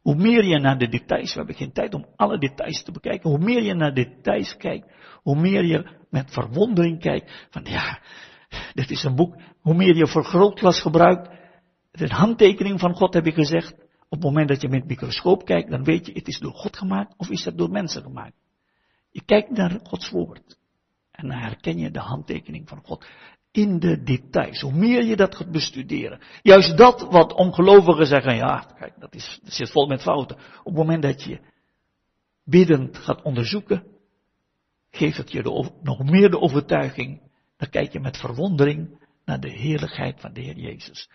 hoe meer je naar de details, we hebben geen tijd om alle details te bekijken, hoe meer je naar details kijkt, hoe meer je met verwondering kijkt, van ja, dit is een boek, hoe meer je vergrootglas gebruikt, de handtekening van God heb ik gezegd, op het moment dat je met microscoop kijkt, dan weet je, het is door God gemaakt of is het door mensen gemaakt. Je kijkt naar Gods woord. En dan herken je de handtekening van God in de details. Hoe meer je dat gaat bestuderen. Juist dat wat ongelovigen zeggen, ja, kijk, dat, is, dat zit vol met fouten. Op het moment dat je biddend gaat onderzoeken, geeft het je de, nog meer de overtuiging. Dan kijk je met verwondering naar de heerlijkheid van de Heer Jezus.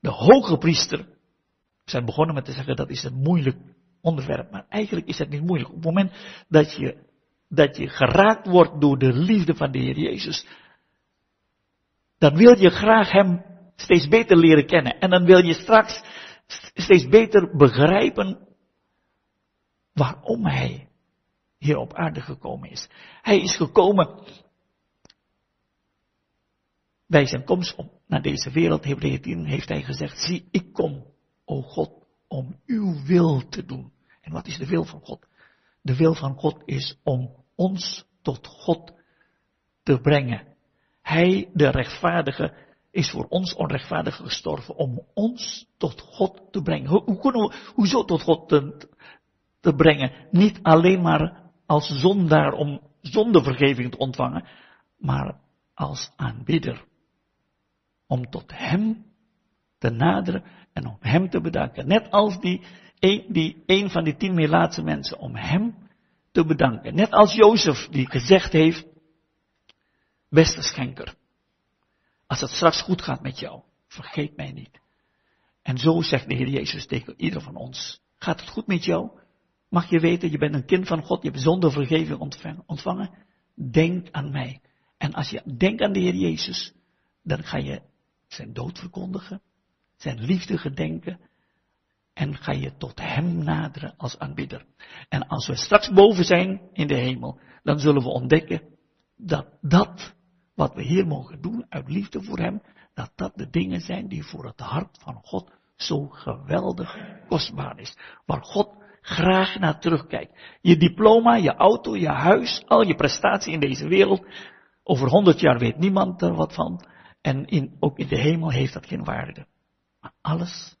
De hoge priester, we zijn begonnen met te zeggen dat is een moeilijk onderwerp, maar eigenlijk is het niet moeilijk. Op het moment dat je, dat je geraakt wordt door de liefde van de Heer Jezus, dan wil je graag Hem steeds beter leren kennen. En dan wil je straks steeds beter begrijpen waarom Hij hier op aarde gekomen is. Hij is gekomen bij zijn komst op, naar deze wereld, Hebreeën 10, heeft hij gezegd, zie, ik kom, o God, om uw wil te doen. En wat is de wil van God? De wil van God is om ons tot God te brengen. Hij, de rechtvaardige, is voor ons onrechtvaardig gestorven om ons tot God te brengen. Hoe, kunnen we, hoezo tot God te, te brengen? Niet alleen maar als zondaar om zondevergeving te ontvangen, maar als aanbidder. Om tot Hem te naderen en om Hem te bedanken. Net als die, die een van die tien Melaatse mensen, om Hem te bedanken. Net als Jozef die gezegd heeft, Beste schenker, als het straks goed gaat met jou, vergeet mij niet. En zo zegt de Heer Jezus tegen ieder van ons. Gaat het goed met jou? Mag je weten, je bent een kind van God, je hebt zonder vergeving ontvangen. Denk aan mij. En als je denkt aan de Heer Jezus, dan ga je zijn dood verkondigen, zijn liefde gedenken en ga je tot Hem naderen als aanbidder. En als we straks boven zijn in de hemel, dan zullen we ontdekken dat dat wat we hier mogen doen uit liefde voor Hem, dat dat de dingen zijn die voor het hart van God zo geweldig kostbaar is. Waar God graag naar terugkijkt. Je diploma, je auto, je huis, al je prestatie in deze wereld. Over honderd jaar weet niemand er wat van. En in, ook in de hemel heeft dat geen waarde. Maar alles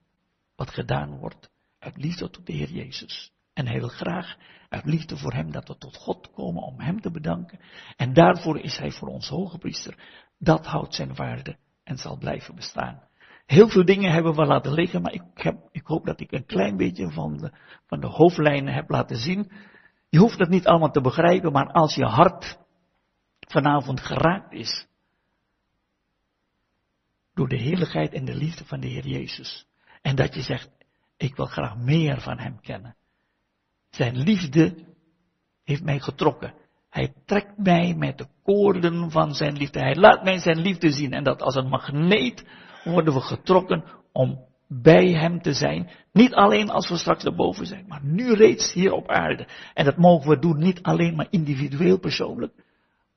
wat gedaan wordt uit liefde tot de Heer Jezus. En hij wil graag uit liefde voor hem dat we tot God komen om hem te bedanken. En daarvoor is hij voor ons hoge priester. Dat houdt zijn waarde en zal blijven bestaan. Heel veel dingen hebben we laten liggen, maar ik, heb, ik hoop dat ik een klein beetje van de, van de hoofdlijnen heb laten zien. Je hoeft het niet allemaal te begrijpen, maar als je hart vanavond geraakt is door de heerlijkheid en de liefde van de Heer Jezus. En dat je zegt, ik wil graag meer van Hem kennen. Zijn liefde heeft mij getrokken. Hij trekt mij met de koorden van zijn liefde. Hij laat mij zijn liefde zien. En dat als een magneet worden we getrokken om bij hem te zijn. Niet alleen als we straks erboven zijn, maar nu reeds hier op aarde. En dat mogen we doen niet alleen maar individueel persoonlijk,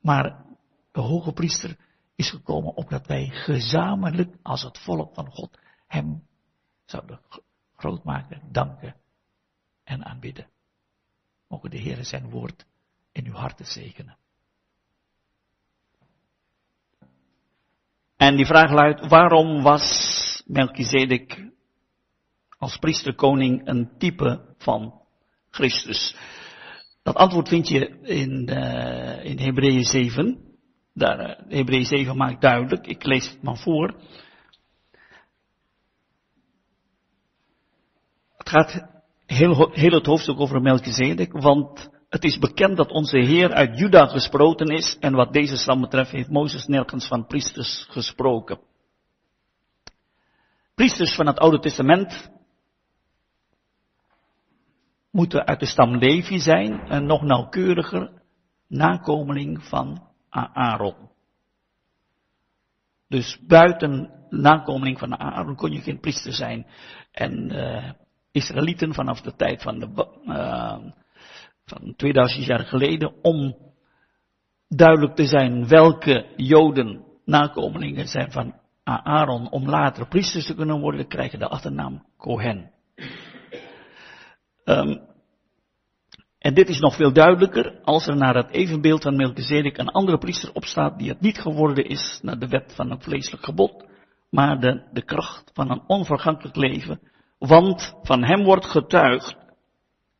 maar de hoge priester is gekomen opdat wij gezamenlijk als het volk van God hem zouden groot maken, danken en aanbidden. Mogen de Heer zijn woord in uw harten zegenen. En die vraag luidt, waarom was Melchizedek als priesterkoning een type van Christus? Dat antwoord vind je in, uh, in Hebreeën 7. Daar, uh, Hebreeën 7 maakt duidelijk, ik lees het maar voor. Het gaat heel, het hoofdstuk over Melchizedek, want het is bekend dat onze Heer uit Juda gesproken is en wat deze stam betreft heeft Mozes nergens van priesters gesproken. Priesters van het Oude Testament moeten uit de stam Levi zijn en nog nauwkeuriger nakomeling van Aaron. Dus buiten nakomeling van Aaron kon je geen priester zijn. En uh, Israëlieten vanaf de tijd van de uh, van 2000 jaar geleden om duidelijk te zijn welke Joden nakomelingen zijn van Aaron om later priesters te kunnen worden, krijgen de achternaam Kohen. Um, en dit is nog veel duidelijker als er naar het evenbeeld van Melchizedek een andere priester opstaat die het niet geworden is naar de wet van een vleeselijk gebod, maar de, de kracht van een onvergankelijk leven. Want van hem wordt getuigd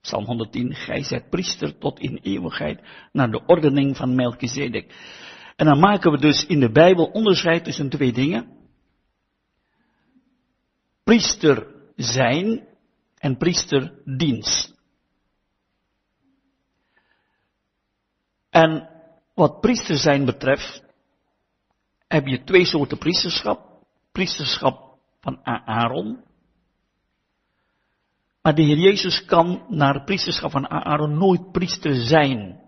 Psalm 110, gij zijt priester tot in eeuwigheid naar de ordening van Melchizedek. En dan maken we dus in de Bijbel onderscheid tussen twee dingen. Priester zijn en priesterdienst. En wat priester zijn betreft, heb je twee soorten priesterschap. Priesterschap van Aaron, maar de Heer Jezus kan naar het priesterschap van Aaron nooit priester zijn.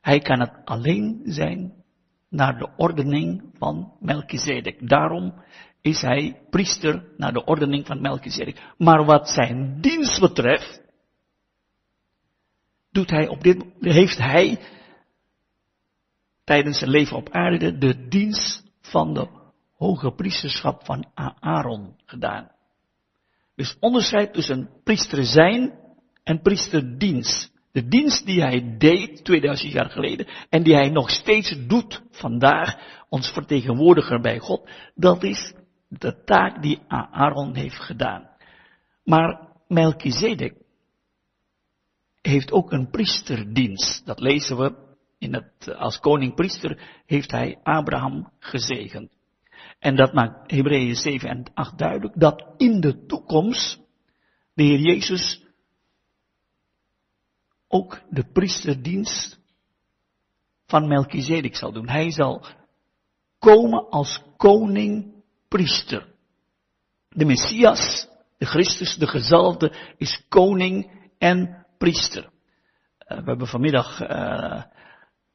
Hij kan het alleen zijn naar de ordening van Melchizedek. Daarom is hij priester naar de ordening van Melchizedek. Maar wat zijn dienst betreft, doet hij op dit, heeft hij tijdens zijn leven op aarde de dienst van de hoge priesterschap van Aaron gedaan. Dus onderscheid tussen priester zijn en priesterdienst. De dienst die hij deed 2000 jaar geleden en die hij nog steeds doet vandaag, ons vertegenwoordiger bij God, dat is de taak die Aaron heeft gedaan. Maar Melchizedek heeft ook een priesterdienst. Dat lezen we in het, als koning-priester heeft hij Abraham gezegend. En dat maakt Hebreeën 7 en 8 duidelijk, dat in de toekomst de Heer Jezus ook de priesterdienst van Melchizedek zal doen. Hij zal komen als koning-priester. De Messias, de Christus, de gezalfde, is koning en priester. Uh, we hebben vanmiddag uh,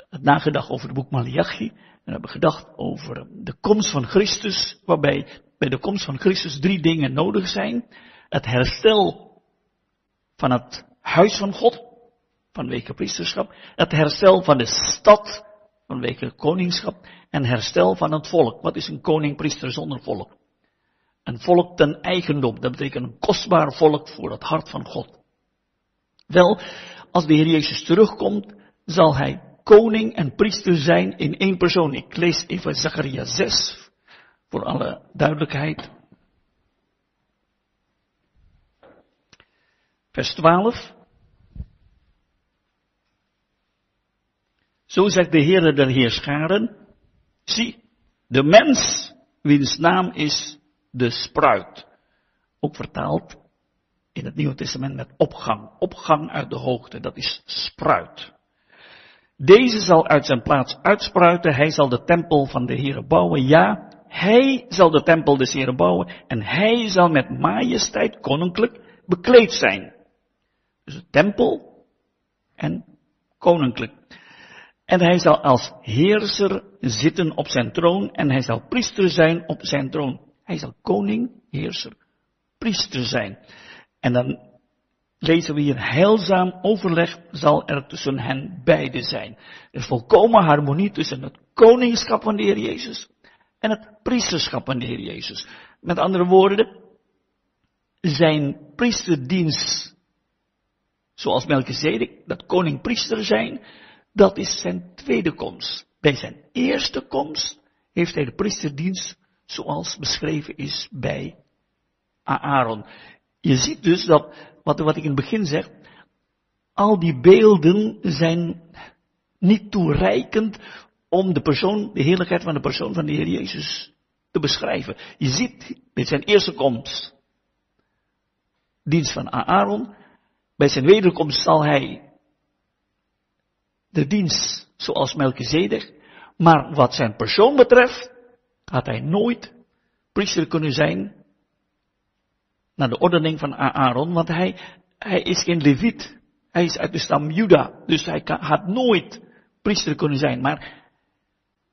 nagedacht over het boek Malachi. We hebben gedacht over de komst van Christus, waarbij bij de komst van Christus drie dingen nodig zijn. Het herstel van het huis van God, vanwege priesterschap. Het herstel van de stad, vanwege koningschap. En herstel van het volk. Wat is een koning-priester zonder volk? Een volk ten eigendom, dat betekent een kostbaar volk voor het hart van God. Wel, als de Heer Jezus terugkomt, zal hij koning en priester zijn in één persoon. Ik lees even Zacharia 6 voor alle duidelijkheid. Vers 12. Zo zegt de Heere der Heerscharen, zie, de mens wiens naam is de spruit. Ook vertaald in het Nieuwe Testament met opgang. Opgang uit de hoogte, dat is spruit. Deze zal uit zijn plaats uitspruiten, hij zal de tempel van de Heere bouwen. Ja, hij zal de tempel des Heeren bouwen en hij zal met majesteit koninklijk bekleed zijn. Dus tempel en koninklijk. En hij zal als heerser zitten op zijn troon en hij zal priester zijn op zijn troon. Hij zal koning, heerser, priester zijn. En dan lezen we hier heilzaam overleg zal er tussen hen beiden zijn. Er is volkomen harmonie tussen het koningschap van de Heer Jezus en het priesterschap van de Heer Jezus. Met andere woorden, zijn priesterdienst, zoals Melchizedek, dat koning-priester zijn, dat is zijn tweede komst. Bij zijn eerste komst heeft hij de priesterdienst zoals beschreven is bij Aaron. Je ziet dus dat, wat, wat ik in het begin zeg, al die beelden zijn niet toereikend om de persoon, de heerlijkheid van de persoon van de Heer Jezus te beschrijven. Je ziet bij zijn eerste komst, dienst van Aaron, bij zijn wederkomst zal hij de dienst zoals Melchizedek, maar wat zijn persoon betreft, had hij nooit priester kunnen zijn naar de ordening van Aaron, want hij, hij is geen leviet. Hij is uit de stam Juda, dus hij kan, had nooit priester kunnen zijn. Maar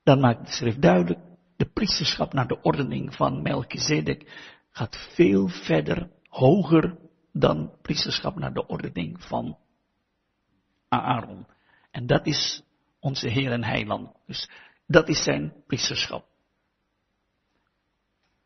dan maakt de schrift duidelijk, de priesterschap naar de ordening van Melchizedek gaat veel verder, hoger dan priesterschap naar de ordening van Aaron. En dat is onze Heer en Heiland. Dus dat is zijn priesterschap.